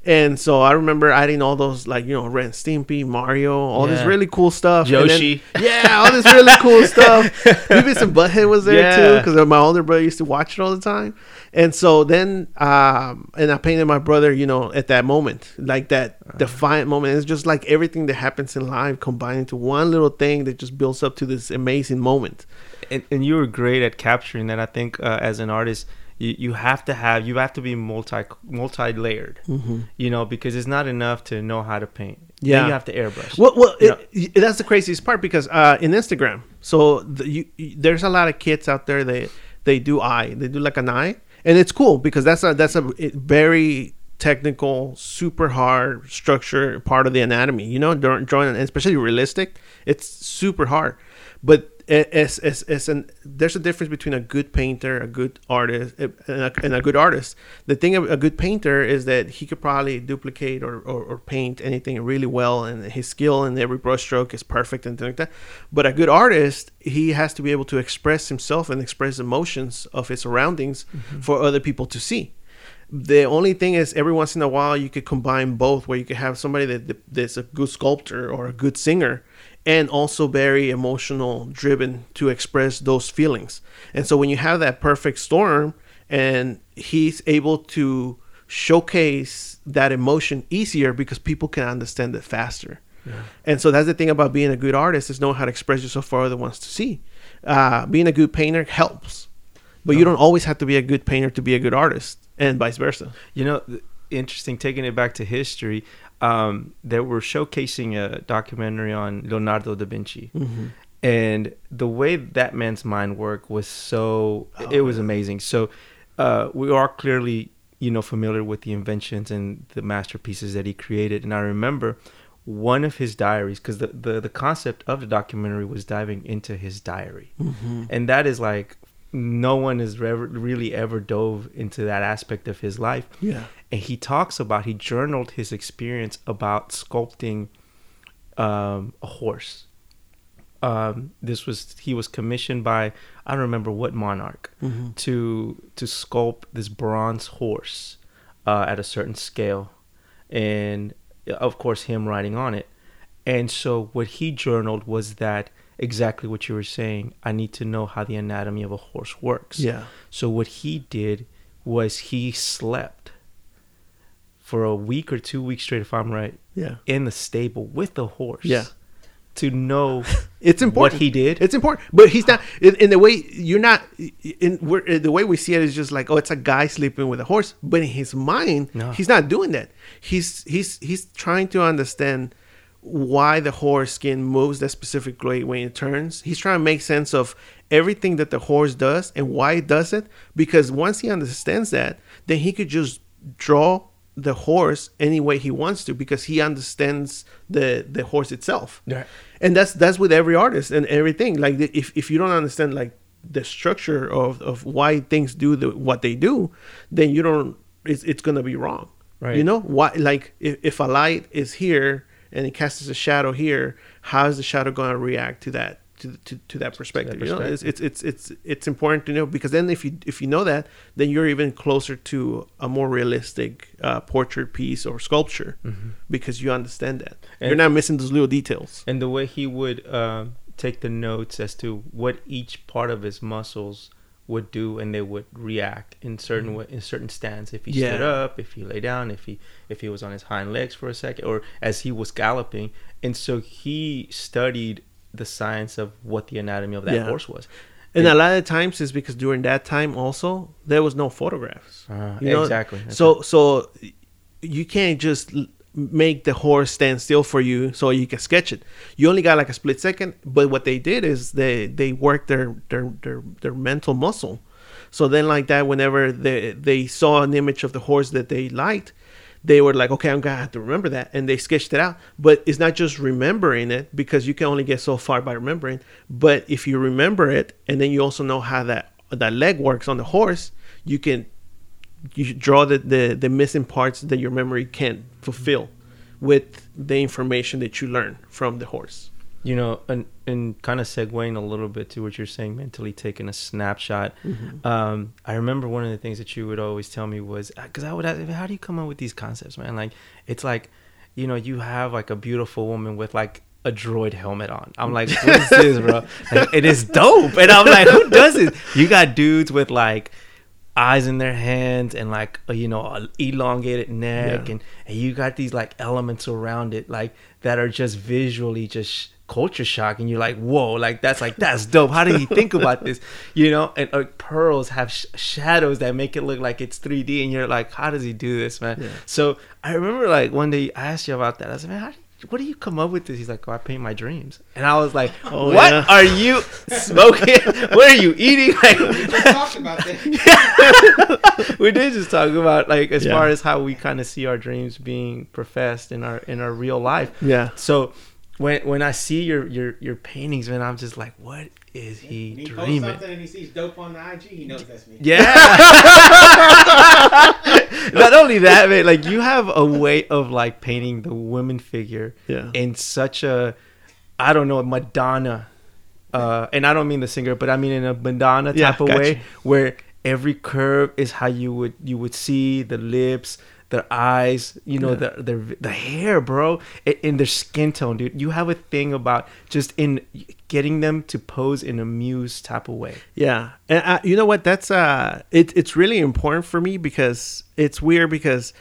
and so I remember adding all those like you know Ren and Stimpy, Mario, all this really cool stuff. and then- Yoshi. yeah, all this really cool stuff. Beavis and Butthead was there too because my older brother used to watch it all the time, and so then um and I painted my brother, you know, at that moment, like that defiant moment. It's just like everything that happens in life combined into one little thing that just builds up to this amazing moment. and, and you were great at capturing that. I think uh, as an artist, you, you have to have you have to be multi multi layered. You know, because it's not enough to know how to paint. Then Yeah. you have to airbrush. Well, well, it, that's the craziest part because uh, in Instagram, so the, you, you, there's a lot of kids out there they they do eye, they do like an eye, and it's cool because that's a that's a it- very technical, super hard structure part of the anatomy. You know, drawing, especially realistic, it's super hard. But as, as, as an, there's a difference between a good painter, a good artist, eh, and a, and a good artist. The thing of a good painter is that he could probably duplicate or, or, or paint anything really well, and his skill in every brushstroke is perfect and things like that. But a good artist, he has to be able to express himself and express emotions of his surroundings mm-hmm. for other people to see the only thing is every once in a while you could combine both where you could have somebody that that's a good sculptor or a good singer and also very emotional driven to express those feelings. And so when you have that perfect storm and he's able to showcase that emotion easier because people can understand it faster. And so that's the thing about being a good artist is knowing how to express yourself for other ones to see. Uh, being a good painter helps but you don't always have to be a good painter to be a good artist and vice versa. You know, interesting. Taking it back to history, um, they were showcasing a documentary on Leonardo da Vinci, and the way that man's mind worked was so it was amazing. So uh, we are clearly, you know, familiar with the inventions and the masterpieces that he created. And I remember one of his diaries because the, the the concept of the documentary was diving into his diary, and that is like no one has ever really ever dove into that aspect of his life. Yeah. and he talks about he journaled his experience about sculpting um, a horse. Um, this was he was commissioned by i don't remember what monarch to to sculpt this bronze horse uh, at a certain scale. And of course him riding on it. And so what he journaled was that exactly what you were saying i need to know how the anatomy of a horse works Yeah. so what he did was he slept for a week or two weeks straight, if I'm right, Yeah. in the stable with the horse. Yeah. To know It's important. what he did. It's important, but he's not in, in the way you're not. In we're, the way we see it is just like, oh, it's a guy sleeping with a horse. But in his mind, No. he's not doing that. He's he's he's trying to understand why the horse skin moves that specific way when it turns. He's trying to make sense of everything that the horse does and why it does it. Because once he understands that, then he could just draw the horse any way he wants to because he understands the the horse itself Right. and that's that's with every artist and everything like the- if, if you don't understand like the structure of, of why things do the, what they do then you don't it's, it's gonna be wrong Right. you know why like if, if a light is here and it casts a shadow here how is the shadow gonna react to that to, to, to that perspective, you know it's, it's it's it's it's important to know because then if you if you know that then you're even closer to a more realistic uh, portrait piece or sculpture because you understand that. You're not missing those little details. And the way he would um, take the notes as to what each part of his muscles would do and they would react in certain way in certain stance if he stood Mm-hmm. Up if he lay down if he if he was on his hind legs for a second or as he was galloping and so he studied the science of what the anatomy of that Yeah. horse was And a lot of times is because during that time also there was no photographs. Uh, You know? exactly. So so you can't just make the horse stand still for you so you can sketch it. You only got like a split second. But what they did is they they worked their their their, their mental muscle. So then like that, whenever they they saw an image of the horse that they liked, they were like, okay, I'm gonna have to remember that, and they sketched it out. But it's not just remembering it because you can only get so far by remembering. But if you remember it, and then you also know how that that leg works on the horse, you can you draw the, the the missing parts that your memory can't fulfill with the information that you learn from the horse. you know and and kind of segueing a little bit to what you're saying mentally taking a snapshot um i remember one of the things that you would always tell me was because i would ask how do you come up with these concepts man? Like it's like you know you have like a beautiful woman with like a droid helmet on. I'm like what is this bro? Like, it is dope. And i'm like who does it you got dudes with like eyes in their hands and like a, you know elongated neck Yeah. and, and you got these like elements around it like that are just visually just culture shock and you're like whoa like that's like that's dope. How did he think about this? You know? And like pearls have sh- shadows that make it look like it's 3d and you're like how does he do this man? Yeah. so i remember like one day i asked you about that. I said man how do you, what do you come up with this? He's like, oh, I paint my dreams. And I was like, Oh, what yeah. are you smoking? what are you eating? Like, We just talked about that. we did just talk about like as Yeah. far as how we kind of see our dreams being professed in our in our real life. Yeah. So when when I see your your your paintings, man, I'm just like, what is he When he posts dreaming? something and he sees dope on the IG, he knows that's me. Yeah. Not only that, man, like you have a way of like painting the woman figure Yeah. in such a I don't know, Madonna. Uh and I don't mean the singer, but I mean in a Madonna Yeah, type of gotcha. way where every curve is how you would you would see the lips, their eyes, you know, Yeah. the their the hair, bro, and their skin tone, dude. You have a thing about just in getting them to pose in a muse type of way. Yeah, and uh, you know what? That's uh, it, it's really important for me because it's weird because,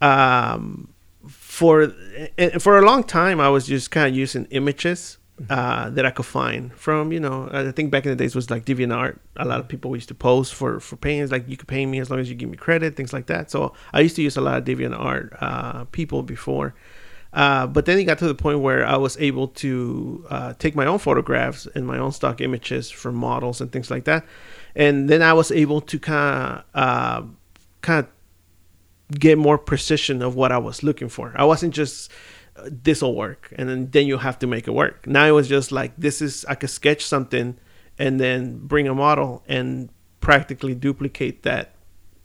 um, for for a long time I was just kind of using images uh that I could find from you know I think back in the days was like DeviantArt. A lot of people used to post for for paintings like you could pay me as long as you give me credit, things like that. So I used to use a lot of DeviantArt uh, people before. Uh, but then it got to the point where I was able to uh, take my own photographs and my own stock images from models and things like that, and then I was able to kind of uh, kind of get more precision of what I was looking for. I wasn't just this will work, and then then you have to make it work. Now it was just like this is I could sketch something and then bring a model and practically duplicate that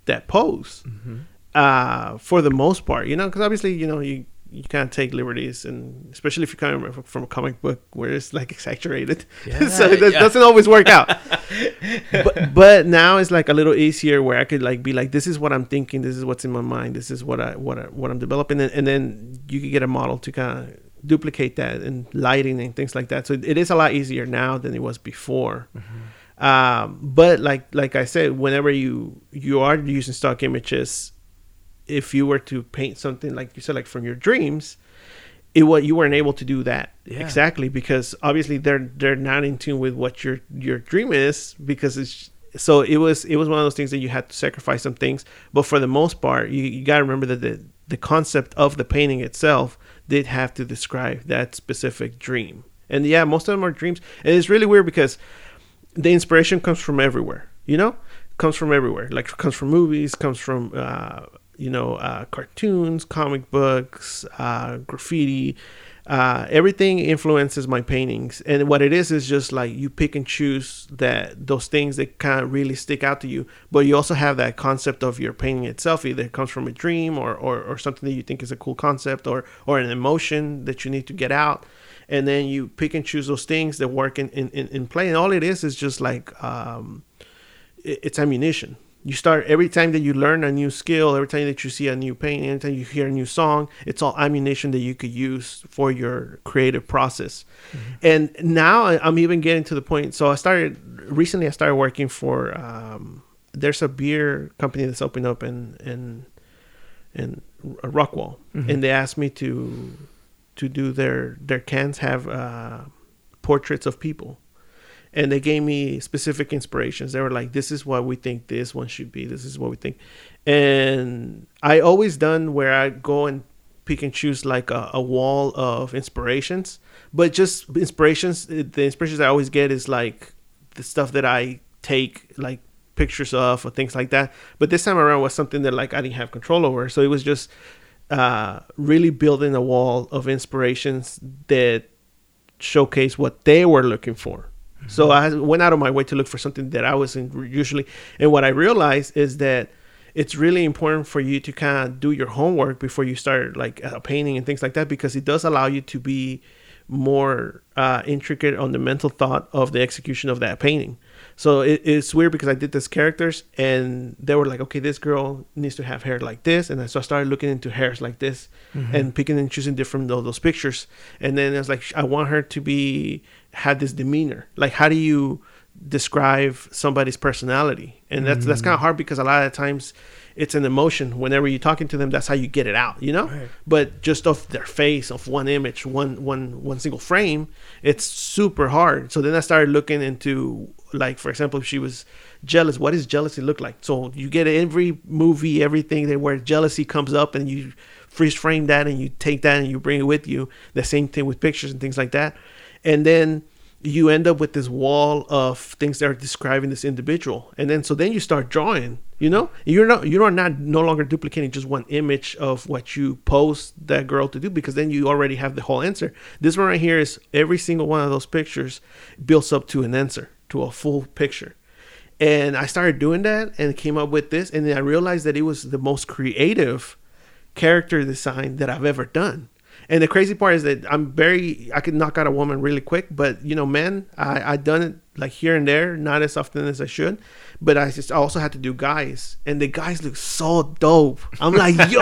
that pose uh, for the most part, you know, because obviously, you know, you you can't take liberties, and especially if you're coming from- a comic book where it's like exaggerated, so Yeah, that yeah. doesn't always work out. but, but now it's like a little easier where I could like be like, this is what I'm thinking, this is what's in my mind, this is what I what I, what I'm developing, and, and then you could get a model to kind of duplicate that and lighting and things like that. So it, it is a lot easier now than it was before. Um, but like like I said, whenever you you are using stock images, if you were to paint something like you said, like from your dreams, it what you weren't able to do that. Yeah. exactly because obviously they're they're not in tune with what your your dream is because it's so it was it was one of those things that you had to sacrifice some things but for the most part you, you got to remember that the the concept of the painting itself did have to describe that specific dream. And yeah most of them are dreams. And it's really weird because the inspiration comes from everywhere you know? Comes from everywhere. Like comes from movies comes from uh you know uh cartoons comic books uh graffiti uh everything influences my paintings. And what it is is just like you pick and choose that those things that kind of really stick out to you. But you also have that concept of your painting itself. Either it comes from a dream or or, or something that you think is a cool concept or or an emotion that you need to get out. And then you pick and choose those things that work in in, in, in play. And all it is is just like um it- it's ammunition you start every time that you learn a new skill every time that you see a new painting every time you hear a new song it's all ammunition that you could use for your creative process. And now i'm even getting to the point so i started recently i started working for um, there's a beer company that's opened up in in in rockwall. And they asked me to to do their their cans have uh, portraits of people and they gave me specific inspirations. They were like, "This is what we think this one should be. This is what we think." And I always done where I go and pick and choose like a, a wall of inspirations, but just inspirations. The inspirations I always get is like the stuff that I take like pictures of or things like that. But this time around was something that like I didn't have control over, so it was just uh, really building a wall of inspirations that showcase what they were looking for. So I went out of my way to look for something that I wasn't usually. And what I realized is that it's really important for you to kind of do your homework before you start like uh, painting and things like that because it does allow you to be more uh, intricate on the mental thought of the execution of that painting. So it, it's weird because I did these characters and they were like, okay, this girl needs to have hair like this, and so I started looking into hairs like this and picking and choosing different of those pictures. And then I was like, I want her to be had this demeanor. Like, how do you describe somebody's personality? And that's that's kind of mm. hard because a lot of times it's an emotion. Whenever you're talking to them, that's how you get it out, you know. Right. But just off their face, of one image, one one one single frame, it's super hard. So then I started looking into like, for example, if she was jealous, what does jealousy look like? So you get every movie, everything that where jealousy comes up, and you freeze frame that and you take that and you bring it with you. The same thing with pictures and things like that. And then you end up with this wall of things that are describing this individual. And then so then you start drawing, you know? You're not you're not no longer duplicating just one image of what you post that girl to do because then you already have the whole answer. This one right here is every single one of those pictures builds up to an answer, to a full picture. And I started doing that and came up with this and then I realized that it was the most creative character design that I've ever done. And the crazy part is that I'm very I can knock out a woman really quick, but you know, men, I I done it like here and there, not as often as I should. But I just I also had to do guys, and the guys look so dope. I'm like, yo,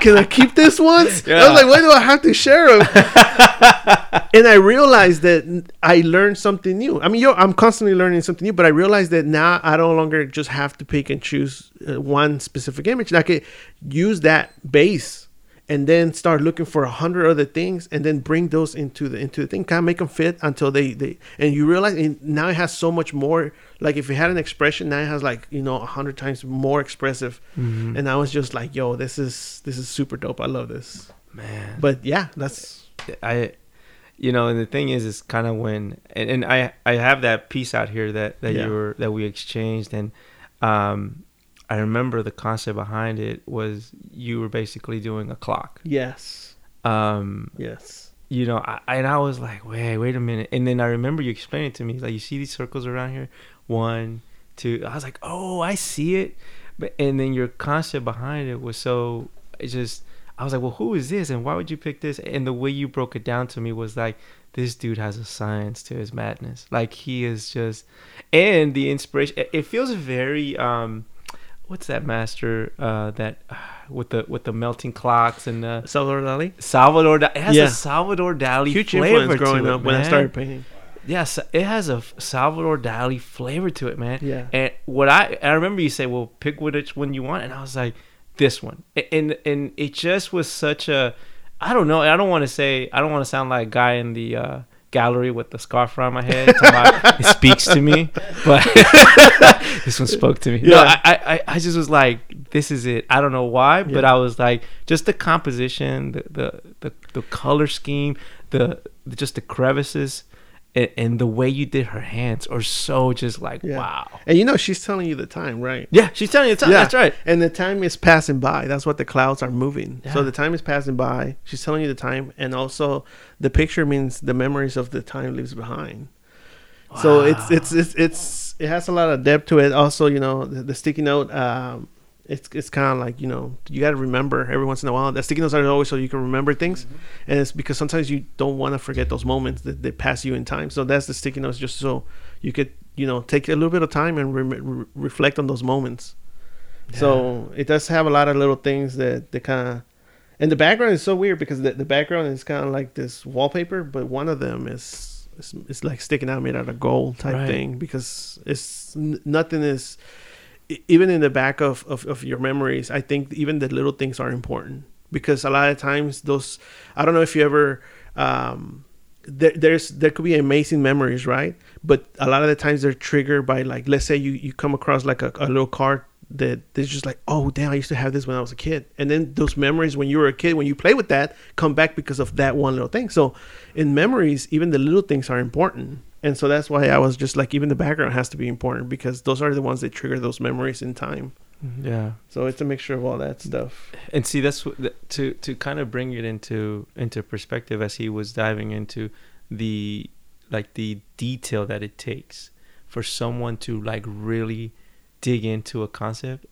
can I keep this ones? I was like, why do I have to share them? and I realized that I learned something new. I mean, yo, I'm constantly learning something new, but I realized that now I no longer just have to pick and choose uh, one specific image. I could use that base and then start looking for a hundred other things and then bring those into the into the thing kind of make them fit until they they and you realize and now it has so much more like if it had an expression now it has like you know a hundred times more expressive Mm-hmm. and i was just like yo this is this is super dope i love this Man. but yeah that's I, you know, and the thing is, is kind of when, and, and I, I have that piece out here that that Yeah. you were that we exchanged, and um, I remember the concept behind it was you were basically doing a clock. yes Um, yes you know, I, and I was like, wait, wait a minute, and then I remember you explaining it to me, like you see these circles around here, one, two. I was like, oh, I see it, but and then your concept behind it was so it just. I was like, well, who is this, and why would you pick this? And the way you broke it down to me was like, this dude has a science to his madness. Like he is just, and the inspiration. It, it feels very, um, what's that master uh, that with the with the melting clocks and the salvador dali Salvador. Da- it has Yeah. a Salvador Dali huge flavor growing to it, up when i started painting Yes, it has a Salvador Dali flavor to it, man. Yeah. And what I I remember you say, well, pick which one you want, and I was like, this one. And and it just was such a, I don't know. I don't want to say. I don't want to sound like a guy in the. Uh, gallery with the scarf around my head it speaks to me but this one spoke to me no Yeah. I, I i just was like this is it i don't know why but Yeah. i was like just the composition the the the, the color scheme the just the crevices and, and the way you did her hands are so just like Yeah. wow and you know she's telling you the time right yeah she's telling you the time that's right And the time is passing by. That's what the clouds are moving. So the time is passing by. She's telling you the time, and also the picture means the memories of the time leaves behind. Wow. So it's it's it's it's it has a lot of depth to it. Also, you know, the, the sticky note. Um, it's it's kind of like you know you got to remember every once in a while. The sticky notes are always so you can remember things, and it's because sometimes you don't want to forget those moments that they pass you in time. So that's the sticky notes, just so you could you know take a little bit of time and re- re- reflect on those moments. So it does have a lot of little things that they kind of, and the background is so weird because the, the background is kind of like this wallpaper, but one of them is it's, it's like sticking out made out of gold type Right. thing because it's nothing is even in the back of, of, of your memories. I think even the little things are important because a lot of times those I don't know if you ever um, there, there's there could be amazing memories, right? But a lot of the times they're triggered by like let's say you you come across like a, a little card that is just like oh damn I used to have this when I was a kid, and then those memories when you were a kid when you play with that come back because of that one little thing. So in memories, even the little things are important. And so that's why I was just like, even the background has to be important because those are the ones that trigger those memories in time. Mm-hmm. yeah So it's a mixture of all that stuff. and see that's what to to kind of bring it into into perspective as he was diving into the like the detail that it takes for someone to like really dig into a concept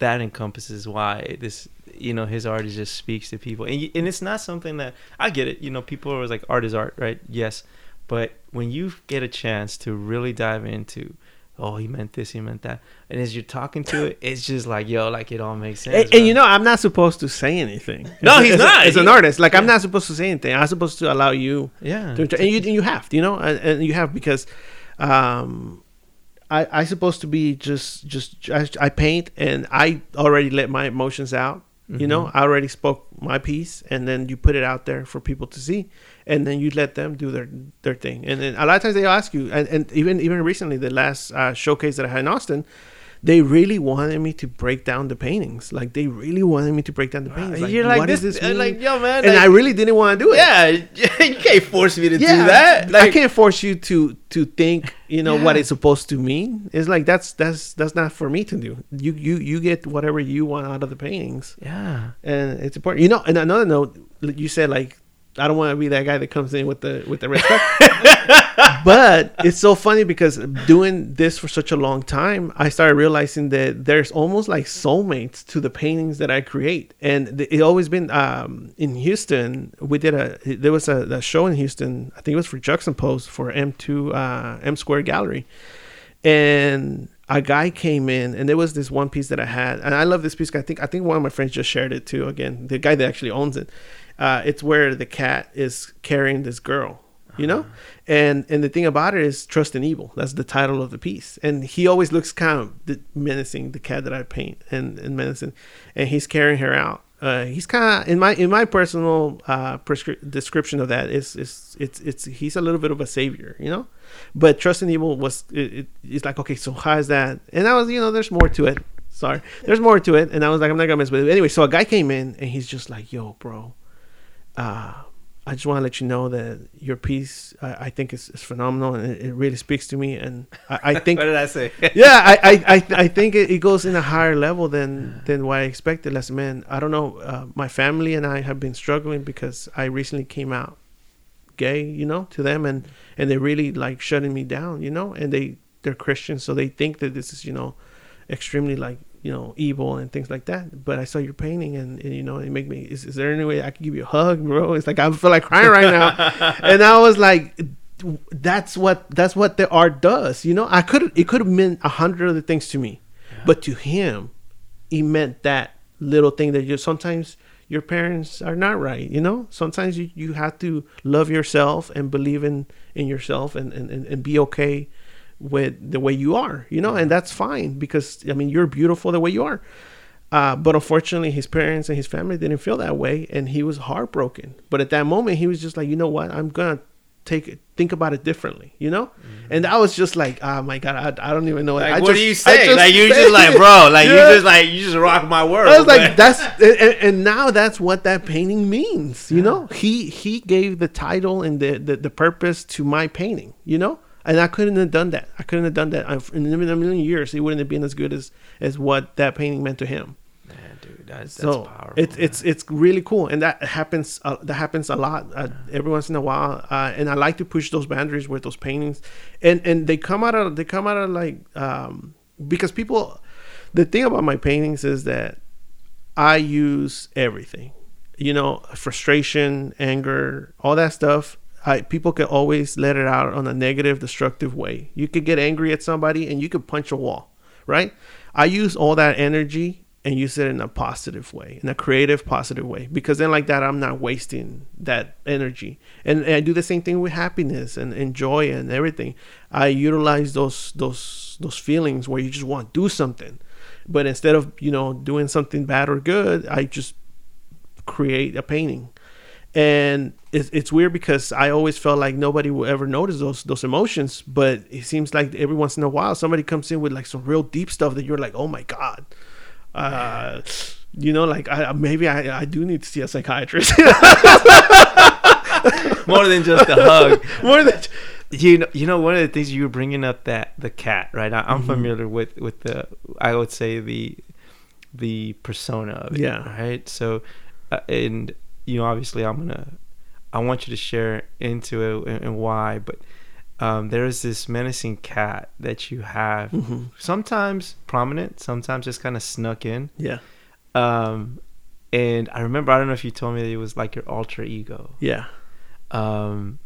that encompasses why this you know his art is just speaks to people. And, and it's not something that i get it you know people are always like art is art right? Yes. But when you get a chance to really dive into oh he meant this he meant that and as you're talking to it it's just like yo like it all makes sense And, and you know, I'm not supposed to say anything. No, he's as not. As an artist, like I'm not supposed to say anything. I'm supposed to allow you yeah. to, and you you have, you know, and you have because, um, I I supposed to be just just I, I paint and I already let my emotions out. You know, Mhm. I already spoke my piece, and then you put it out there for people to see, and then you let them do their their thing. And then a lot of times they ask you, and, and even even recently, the last uh, showcase that I had in Austin, they really wanted me to break down the paintings. Like they really wanted me to break down the paintings. Like, You're like what does this, this uh, mean? like yo man, and like, I really didn't want to do it. yeah, you can't force me to do that. I can't force you to to think, you know, what it's supposed to mean. It's like that's that's that's not for me to do. You you you get whatever you want out of the paintings, yeah, and it's important. You know, and another note, you said like I don't want to be that guy that comes in with the with the respect. but it's so funny because doing this for such a long time, I started realizing that there's almost like soulmates to the paintings that I create, and it always been um, in Houston. We did a there was a, a show in Houston. I think it was for Juxtapoz for M2 uh, M Square Gallery, and a guy came in and there was this one piece that I had and I love this piece I think I think one of my friends just shared it too again the guy that actually owns it uh, it's where the cat is carrying this girl you know and and the thing about it is trust and evil that's the title of the piece and he always looks kind of menacing the cat that I paint and, and menacing and he's carrying her out uh, he's kind of in my in my personal uh, prescri- description of that is is it's it's he's a little bit of a savior, you know. But trust and evil was it, it, it's like okay, so how is that? And I was you know there's more to it. Sorry, there's more to it, and I was like I'm not gonna mess with it anyway. So a guy came in and he's just like, yo, bro, uh, I just want to let you know that your piece I, I think is, is phenomenal and it, it really speaks to me, and I, I think what did I say? yeah, I, I, I, I think it, it goes in a higher level than than what I expected. Last man, I don't know. Uh, my family and I have been struggling because I recently came out gay, you know, to them, and and they're really like shutting me down, you know, and they they're Christians, so they think that this is you know extremely like you know evil and things like that. But I saw your painting, and, and you know, it make me. Is, is there any way I can give you a hug, bro? It's like I feel like crying right now, and I was like that's what that's what the art does you know i could it could have meant a hundred other things to me but to him it meant that little thing that you sometimes your parents are not right you know sometimes you, you have to love yourself and believe in in yourself and and and be okay with the way you are you know and that's fine because i mean you're beautiful the way you are uh, but unfortunately, his parents and his family didn't feel that way, and he was heartbroken. But at that moment, he was just like, you know what? I'm gonna take it, think about it differently, you know. And I was just like, oh my god, I, I don't even know. Like, I what just, do you say? Like you just like, bro, like Yeah. you just like you just rock my world. I was like, that's and, and now that's what that painting means. You know, he he gave the title and the, the the purpose to my painting. You know, and I couldn't have done that. I couldn't have done that I've- in a million years. It wouldn't have been as good as as what that painting meant to him. man, dude, that's, that's So powerful. it's it's it's really cool, and that happens. Uh, that happens a lot uh, every once in a while. Uh, and I like to push those boundaries with those paintings, and and they come out of they come out of like um, because people. The thing about my paintings is that I use everything. You know, frustration, anger, all that stuff. I, people can always let it out on a negative, destructive way. You could get angry at somebody and you could punch a wall, right? I use all that energy and use it in a positive way, in a creative, positive way, because then like that, I'm not wasting that energy. And, and I do the same thing with happiness and, and joy and everything. I utilize those those those feelings where you just want to do something, but instead of you know doing something bad or good, I just create a painting and it's, it's weird because I always felt like nobody will ever notice those those emotions, but it seems like every once in a while somebody comes in with like some real deep stuff that you're like, oh my god, uh, you know, like I maybe I, I do need to see a psychiatrist more than just a hug. more than You know, you know, one of the things you were bringing up that the cat, right? I, Mm-hmm. I'm familiar with with the, I would say the, the persona of it, Yeah. right? So, uh, and you know, obviously, I'm gonna, I want you to share into it and, and why, but um, there is this menacing cat that you have, Mm-hmm. sometimes prominent, sometimes just kind of snuck in. yeah Um, and I remember, I don't know if you told me that it was like your alter ego yeah um,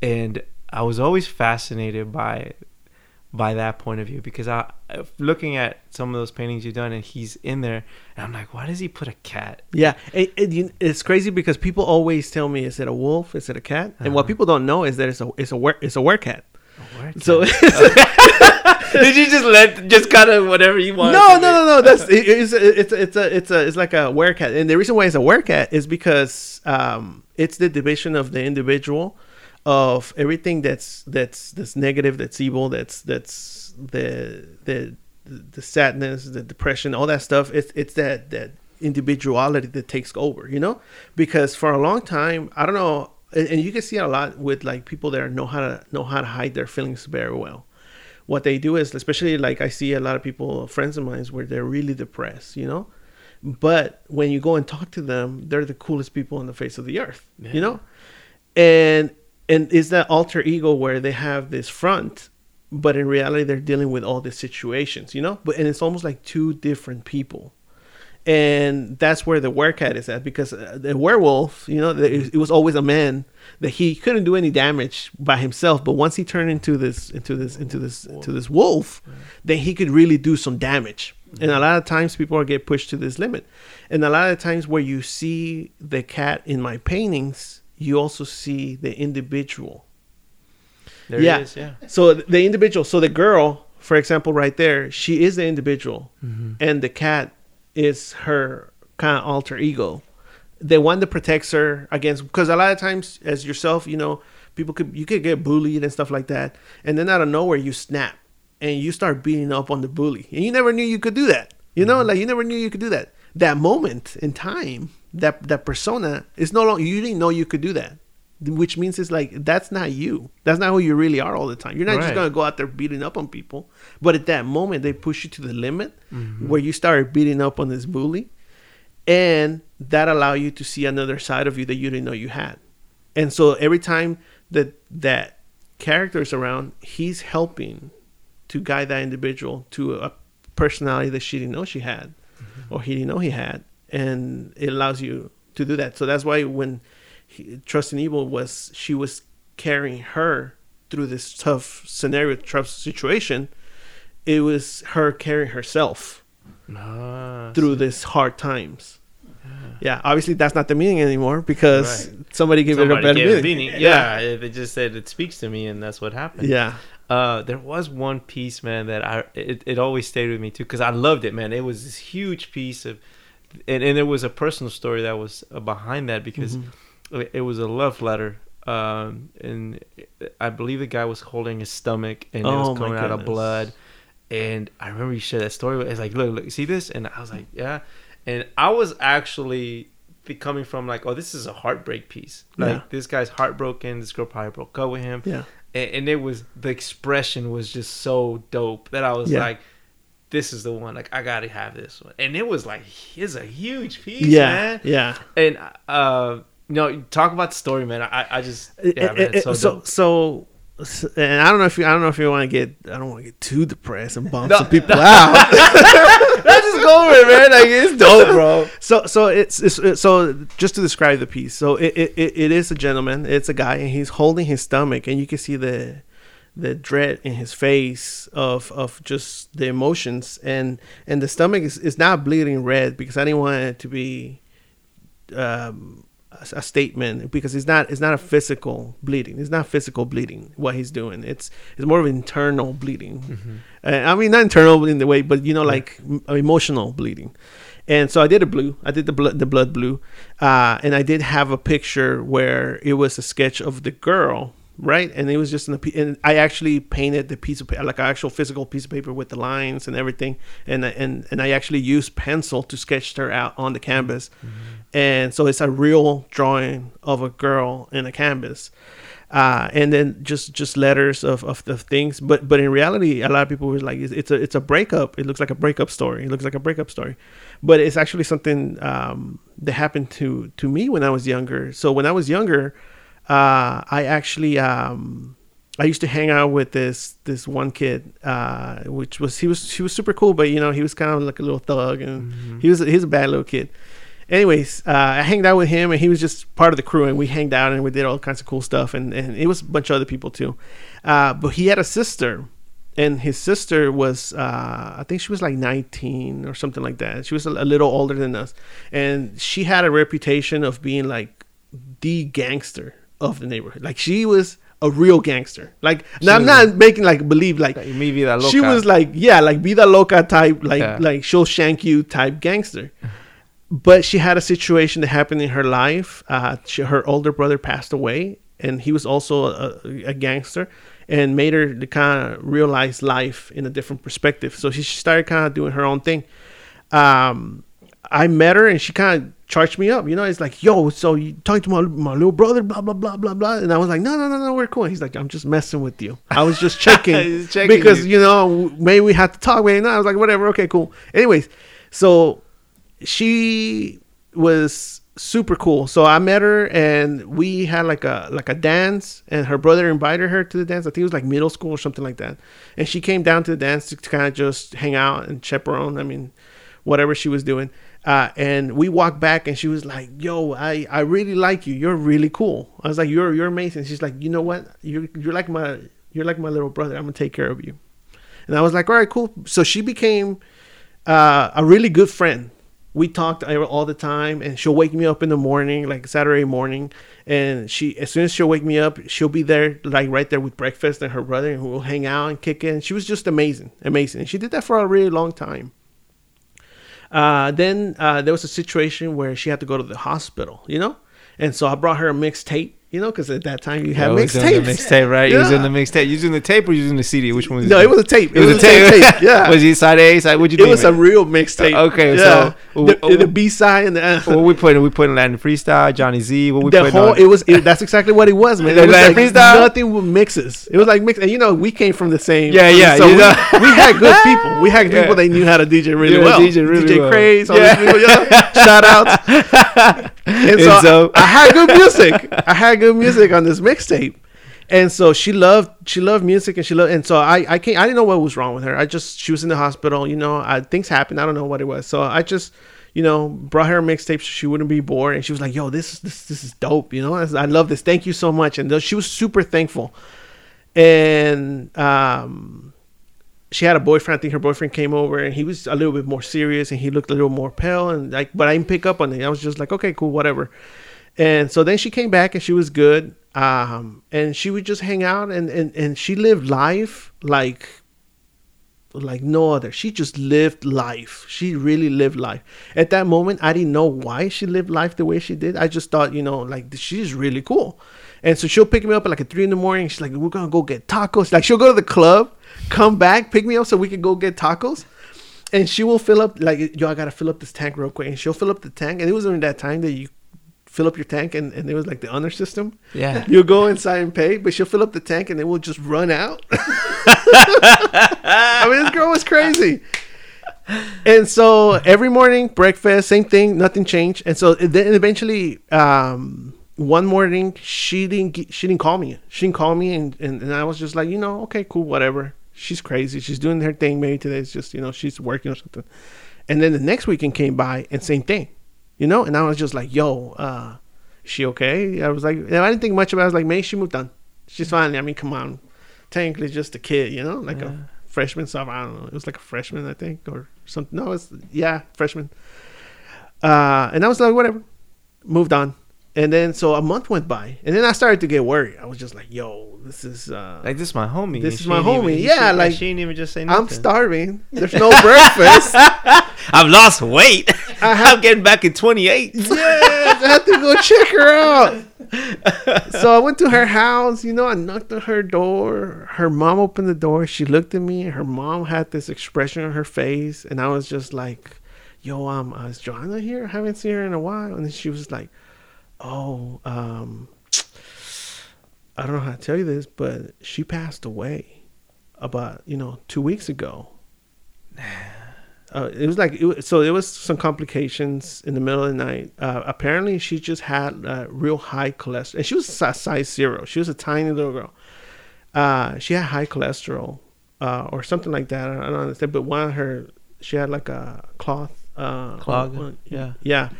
and I was always fascinated by by that point of view because I looking at some of those paintings you've done and he's in there and I'm like why does he put a cat Yeah, it, it, it's crazy because people always tell me, "Is it a wolf? Is it a cat?" And what Uh-huh. people don't know is that it's a it's a were it's a werecat. So did you just let just kind of whatever you want no, no, no, no. That's it, it's it's it's a it's a it's like a werecat, and the reason why it's a werecat is because um it's the division of the individual of everything that's that's that's negative, that's evil, that's that's the the the, sadness, the depression, all that stuff. It's it's that that individuality that takes over, you know. Because for a long time, I don't know, and, and you can see it a lot with like people that know how to know how to hide their feelings very well. What they do is, especially like I see a lot of people, friends of mine, where they're really depressed, you know. But when you go and talk to them, they're the coolest people on the face of the earth, you know. And and is that alter ego where they have this front but in reality they're dealing with all these situations you know? But and it's almost like two different people. And that's where the werecat is at because uh, the werewolf you know it was always a man that he couldn't do any damage by himself but once he turned into this into this into this into this wolf then he could really do some damage. And a lot of times people get pushed to this limit. And a lot of times where you see the cat in my paintings you also see the individual There Yeah. is. Yeah. so the individual, so the girl, for example, right there, she is the individual, mm-hmm. and the cat is her kind of alter ego, the one that protects her against. Because a lot of times, as yourself, you know, people could you could get bullied and stuff like that, and then out of nowhere you snap and you start beating up on the bully, and you never knew you could do that. You know, mm-hmm. like you never knew you could do that. That moment in time, that that persona is no longer. You didn't know you could do that which means it's like that's not you. That's not who you really are all the time. You're not just gonna go out there beating up on people. But at that moment, they push you to the limit Mm-hmm. where you start beating up on this bully, and that allow you to see another side of you that you didn't know you had. And so every time that that character is around, he's helping to guide that individual to a personality that she didn't know she had, or he didn't know he had, and it allows you to do that. So that's why when he, Trust in Evil was she was carrying her through this tough scenario, tough situation. It was her carrying herself Ah, through this hard times. Yeah, obviously that's not the meaning anymore because Right. somebody gave somebody it a better meaning. meaning. Yeah, it it just said it speaks to me, and that's what happened. yeah, Uh, there was one piece, man, that I it, it always stayed with me too because I loved it, man. It was this huge piece of, and, and there was a personal story that was uh, behind that because Mm-hmm. it, it was a love letter, um, and I believe the guy was holding his stomach and it Oh, was coming out of blood. And I remember you shared that story. It's like, look, look, see this? And I was like, yeah. And I was actually be- coming from like, oh, this is a heartbreak piece. Like Yeah. this guy's heartbroken. This girl probably broke up with him yeah, and, and it was the expression was just so dope that I was Yeah. like, "This is the one. Like, I gotta have this one." And it was like, it's a huge piece, yeah, man. yeah. And uh, you know, talk about the story, man. I, I just, yeah, It- man, it- so, so, so, and I don't know if you, I don't know if you want to get, I don't want to get too depressed and bump No, some people out. Go over man. Like, it's dope, bro. so so it's, it's it's- so just to describe the piece so it, it, it it is a gentleman it's a guy and he's holding his stomach and you can see the the dread in his face of of just the emotions and and the stomach is, is not bleeding red because i didn't want it to be um a, statement because it's not it's not a physical bleeding. It's not physical bleeding what he's doing. It's it's more of internal bleeding. Uh, I mean, not internal in the way, but you know, like m- emotional bleeding. And so I did a blue. I did the blood, the blood blue, uh, and I did have a picture where it was a sketch of the girl, right? And it was just in the, and I actually painted the piece of pa- like an actual physical piece of paper with the lines and everything, and I- and and I actually used pencil to sketch her out on the canvas, and so it's a real drawing of a girl in a canvas uh, and then just just letters of, of the things. But but in reality, a lot of people were like, it's, it's a it's a breakup. It looks like a breakup story. It looks like a breakup story, but it's actually something um, that happened to to me when I was younger. So when I was younger, uh, I actually um, I used to hang out with this this one kid, uh, which was he was he was super cool, but you know he was kind of like a little thug, and he was he was a bad little kid. Anyways, uh, I hanged out with him, and he was just part of the crew, and we hanged out and we did all kinds of cool stuff, and, and it was a bunch of other people too. Uh, but he had a sister, and his sister was uh, I think she was like 19 or something like that. She was a, a little older than us, and she had a reputation of being like the gangster of the neighborhood. Like she was a real gangster. Like now I'm not making like believe like mi vida she was like yeah like vida loca type like Yeah. like she'll shank you type gangster but she had a situation that happened in her life uh she, her older brother passed away and he was also a, a gangster and made her to kind of realize life in a different perspective. So she started kind of doing her own thing. Um, I met her and she kind of charged me up. You know, it's like, yo, so you talking to my, my little brother, blah, blah, blah, blah, blah. And I was like, no, no, no, no, we're cool. He's like, I'm just messing with you. I was just checking, checking because, you. you. know, maybe we have to talk, maybe not. I was like, whatever, okay, cool. Anyways, so she was super cool. So I met her and we had like a like a dance and her brother invited her to the dance. I think it was like middle school or something like that. And she came down to the dance to, kind of just hang out and chaperone. I mean, whatever she was doing. Uh, and we walked back and she was like, "Yo, I, I really like you. You're really cool." I was like, "You're you're amazing." She's like, "You know what? You're you're like my you're like my little brother. I'm gonna take care of you." And I was like, "All right, cool." So she became uh, a really good friend. We talked all the time, and she'll wake me up in the morning, like Saturday morning. And she, as soon as she'll wake me up, she'll be there, like right there with breakfast and her brother, and we'll hang out and kick. And she was just amazing, amazing. And she did that for a really long time. Uh, then uh, there was a situation where she had to go to the hospital, you know, and so I brought her a mixtape, you know, because at that time you had Oh, the mixtape, right? Yeah. doing the mixtape. Using the tape or using the CD? Which one was No, it was a tape. It was, a tape. tape. Yeah, was he side A, side? What'd you do? it name was a real mixtape. Uh, okay, yeah. so- the, the B side and the, uh, what we putting? We putting Latin freestyle, Johnny Z. What we the putting whole on? it was it, that's exactly what it was man it was Latin like freestyle? nothing with mixes it was like mix and you know we came from the same Yeah, yeah, so we, we had good people we had Yeah. people that knew how to DJ really Yeah, well DJ really DJ well. Craze all Yeah. these people yeah shout outs and so, And so- I, I had good music I had good music on this mixtape. And so she loved she loved music and she loved and so I I can't I didn't know what was wrong with her. I just she was in the hospital you know I, things happened I don't know what it was. So I just you know brought her a mixtape so she wouldn't be bored. And she was like yo this is this this is dope you know I, I love this. Thank you so much. And she was super thankful. And um she had a boyfriend. I think her boyfriend came over and he was a little bit more serious and he looked a little more pale and like but I didn't pick up on it. I was just like, okay, cool, whatever. And so then she came back and she was good. Um and she would just hang out and and, and she lived life like like no other. She just lived life. She really lived life. At that moment, I didn't know why she lived life the way she did. I just thought, you know, like she's really cool. And so she'll pick me up at like at three in the morning. She's like, "We're gonna go get tacos." Like she'll go to the club, come back, pick me up so we can go get tacos. And she will fill up like, "Yo, I gotta fill up this tank real quick." And she'll fill up the tank. And it was during that time that you fill up your tank, and, and it was like the honor system. Yeah. You'll go inside and pay, but she'll fill up the tank, and then we'll just run out. I mean, this girl was crazy. And so every morning, breakfast, same thing, nothing changed. And so then eventually, um, one morning, she didn't ge- she didn't call me. She didn't call me, and, and, and I was just like, you know, okay, cool, whatever. She's crazy. She's doing her thing. Maybe today it's just you know she's working or something. And then the next weekend came by, and same thing, you know. And I was just like, yo, uh, she okay? I was like, I didn't think much about. it. I was like, man, she moved on. She's fine. I mean, come on, technically just a kid, you know, like a freshman. So I don't know. It was like a freshman, I think, or something. No, it's yeah, freshman. Uh, and I was like, whatever. Moved on. And then so a month went by, and then I started to get worried. I was just like, "Yo, this is uh, Like this is my homie. This is my ain't even- homie. Yeah, like, she didn't even just say nothing. I'm starving. There's no breakfast. I've lost weight. I'm getting back in 28. yeah, I have to go check her out. so I went to her house. You know, I knocked on her door. Her mom opened the door. She looked at me. Her mom had this expression on her face, and I was just like, "Yo, um, uh, is Joanna here? I haven't seen her in a while." And then she was like, "Oh, um, I don't know how to tell you this, but she passed away about you know two weeks ago." uh, it was like it was, so. There was some complications in the middle of the night. Uh, apparently, she just had uh, real high cholesterol, and she was size zero. She was a tiny little girl. Uh, she had high cholesterol uh, or something like that. I don't understand, but one of her, she had like a cloth uh, Clog, on- yeah. yeah.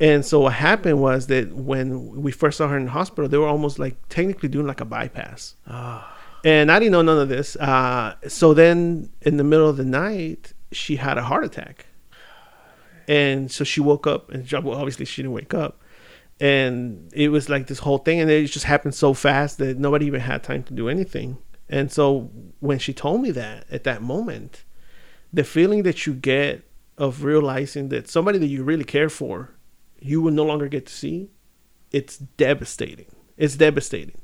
And so what happened was that when we first saw her in the hospital, they were almost like technically doing like a bypass. And I didn't know none of this. Uh, so then in the middle of the night, she had a heart attack. And so she woke up, and well, obviously she didn't wake up. And it was like this whole thing, and it just happened so fast that nobody even had time to do anything. And so when she told me that at that moment, the feeling that you get of realizing that somebody that you really care for, you will no longer get to see, it's devastating. It's devastating.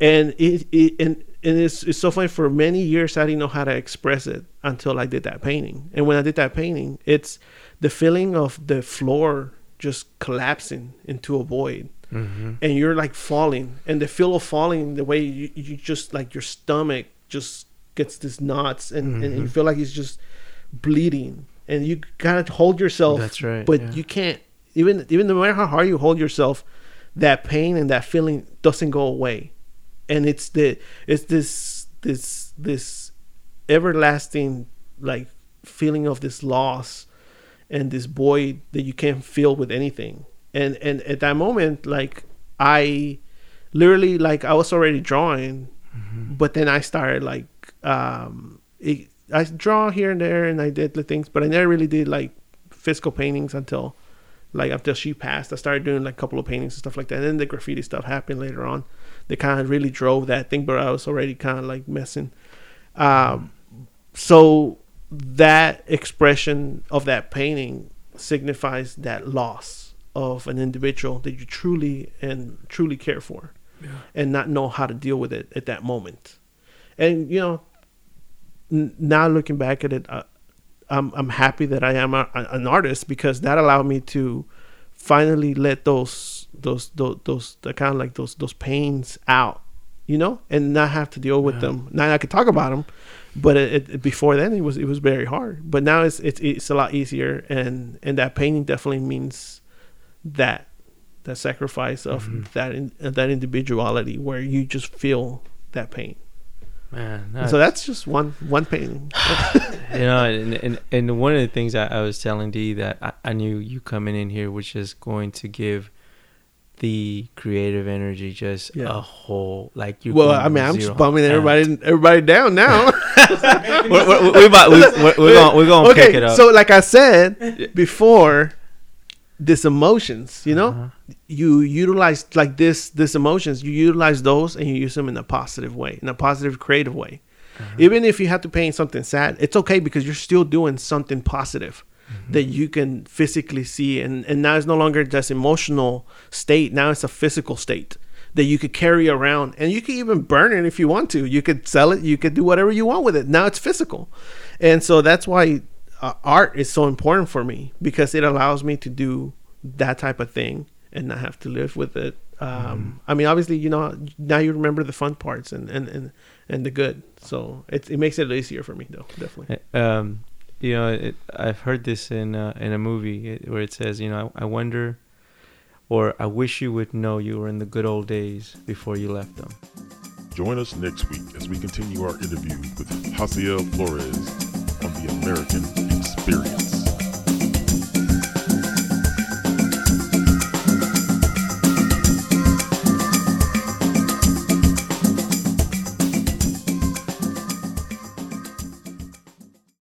and it, it and and it's, it's so funny for many years i didn't know how to express it until i did that painting and when i did that painting it's the feeling of the floor just collapsing into a void Mm-hmm. and you're like falling and the feel of falling the way you, you just like your stomach just gets these knots and, and you feel like it's just bleeding and you gotta hold yourself That's right, but yeah. you can't even even no matter how hard you hold yourself that pain and that feeling doesn't go away. And it's the it's this this this everlasting like feeling of this loss and this void that you can't fill with anything. And and at that moment like i literally like i was already drawing but then i started like um it, i draw here and there and i did the things but i never really did like physical paintings until like after she passed i started doing like a couple of paintings and stuff like that. And then the graffiti stuff happened later on. They kind of really drove that thing but i was already kind of like messing. Um so that expression of that painting signifies that loss of an individual that you truly and truly care for and not know how to deal with it at that moment. And you know n- now looking back at it uh, I'm, I'm happy that i am a, an artist because that allowed me to finally let those those those, those the kind of like those those pains out you know and not have to deal with them. Now i could talk about them but it, it, before then it was it was very hard. But now it's it's it's a lot easier and and that painting definitely means that that sacrifice of mm-hmm. that in, that individuality where you just feel that pain Man, so that's just one one painting you know, and, and and one of the things I, I was telling Dee that I, I knew you coming in here was just going to give the creative energy just Yeah. a whole like you. well i mean i'm just bumming everybody everybody down now we're, we're, we're about we, we're going we're going to pick it up. so like i said before this emotions you know? Uh-huh. you utilize like this this emotions you utilize those and you use them in a positive way in a positive creative way. Uh-huh. even if you have to paint something sad it's okay because you're still doing something positive Mm-hmm. that you can physically see. And and now it's no longer just emotional state. Now it's a physical state that you could carry around. And you could even burn it if you want to. You could sell it. You could do whatever you want with it. Now it's physical. And so that's why uh, art is so important for me because it allows me to do that type of thing and not have to live with it. Um, i mean obviously you know now you remember the fun parts and and and, and the good. So it, it makes it easier for me though definitely. Um, you know, it, I've heard this in uh, in a movie where it says, you know, I, I wonder, or I wish you would know you were in the good old days before you left them. Join us next week as we continue our interview with Hatziel Flores on the American Experience.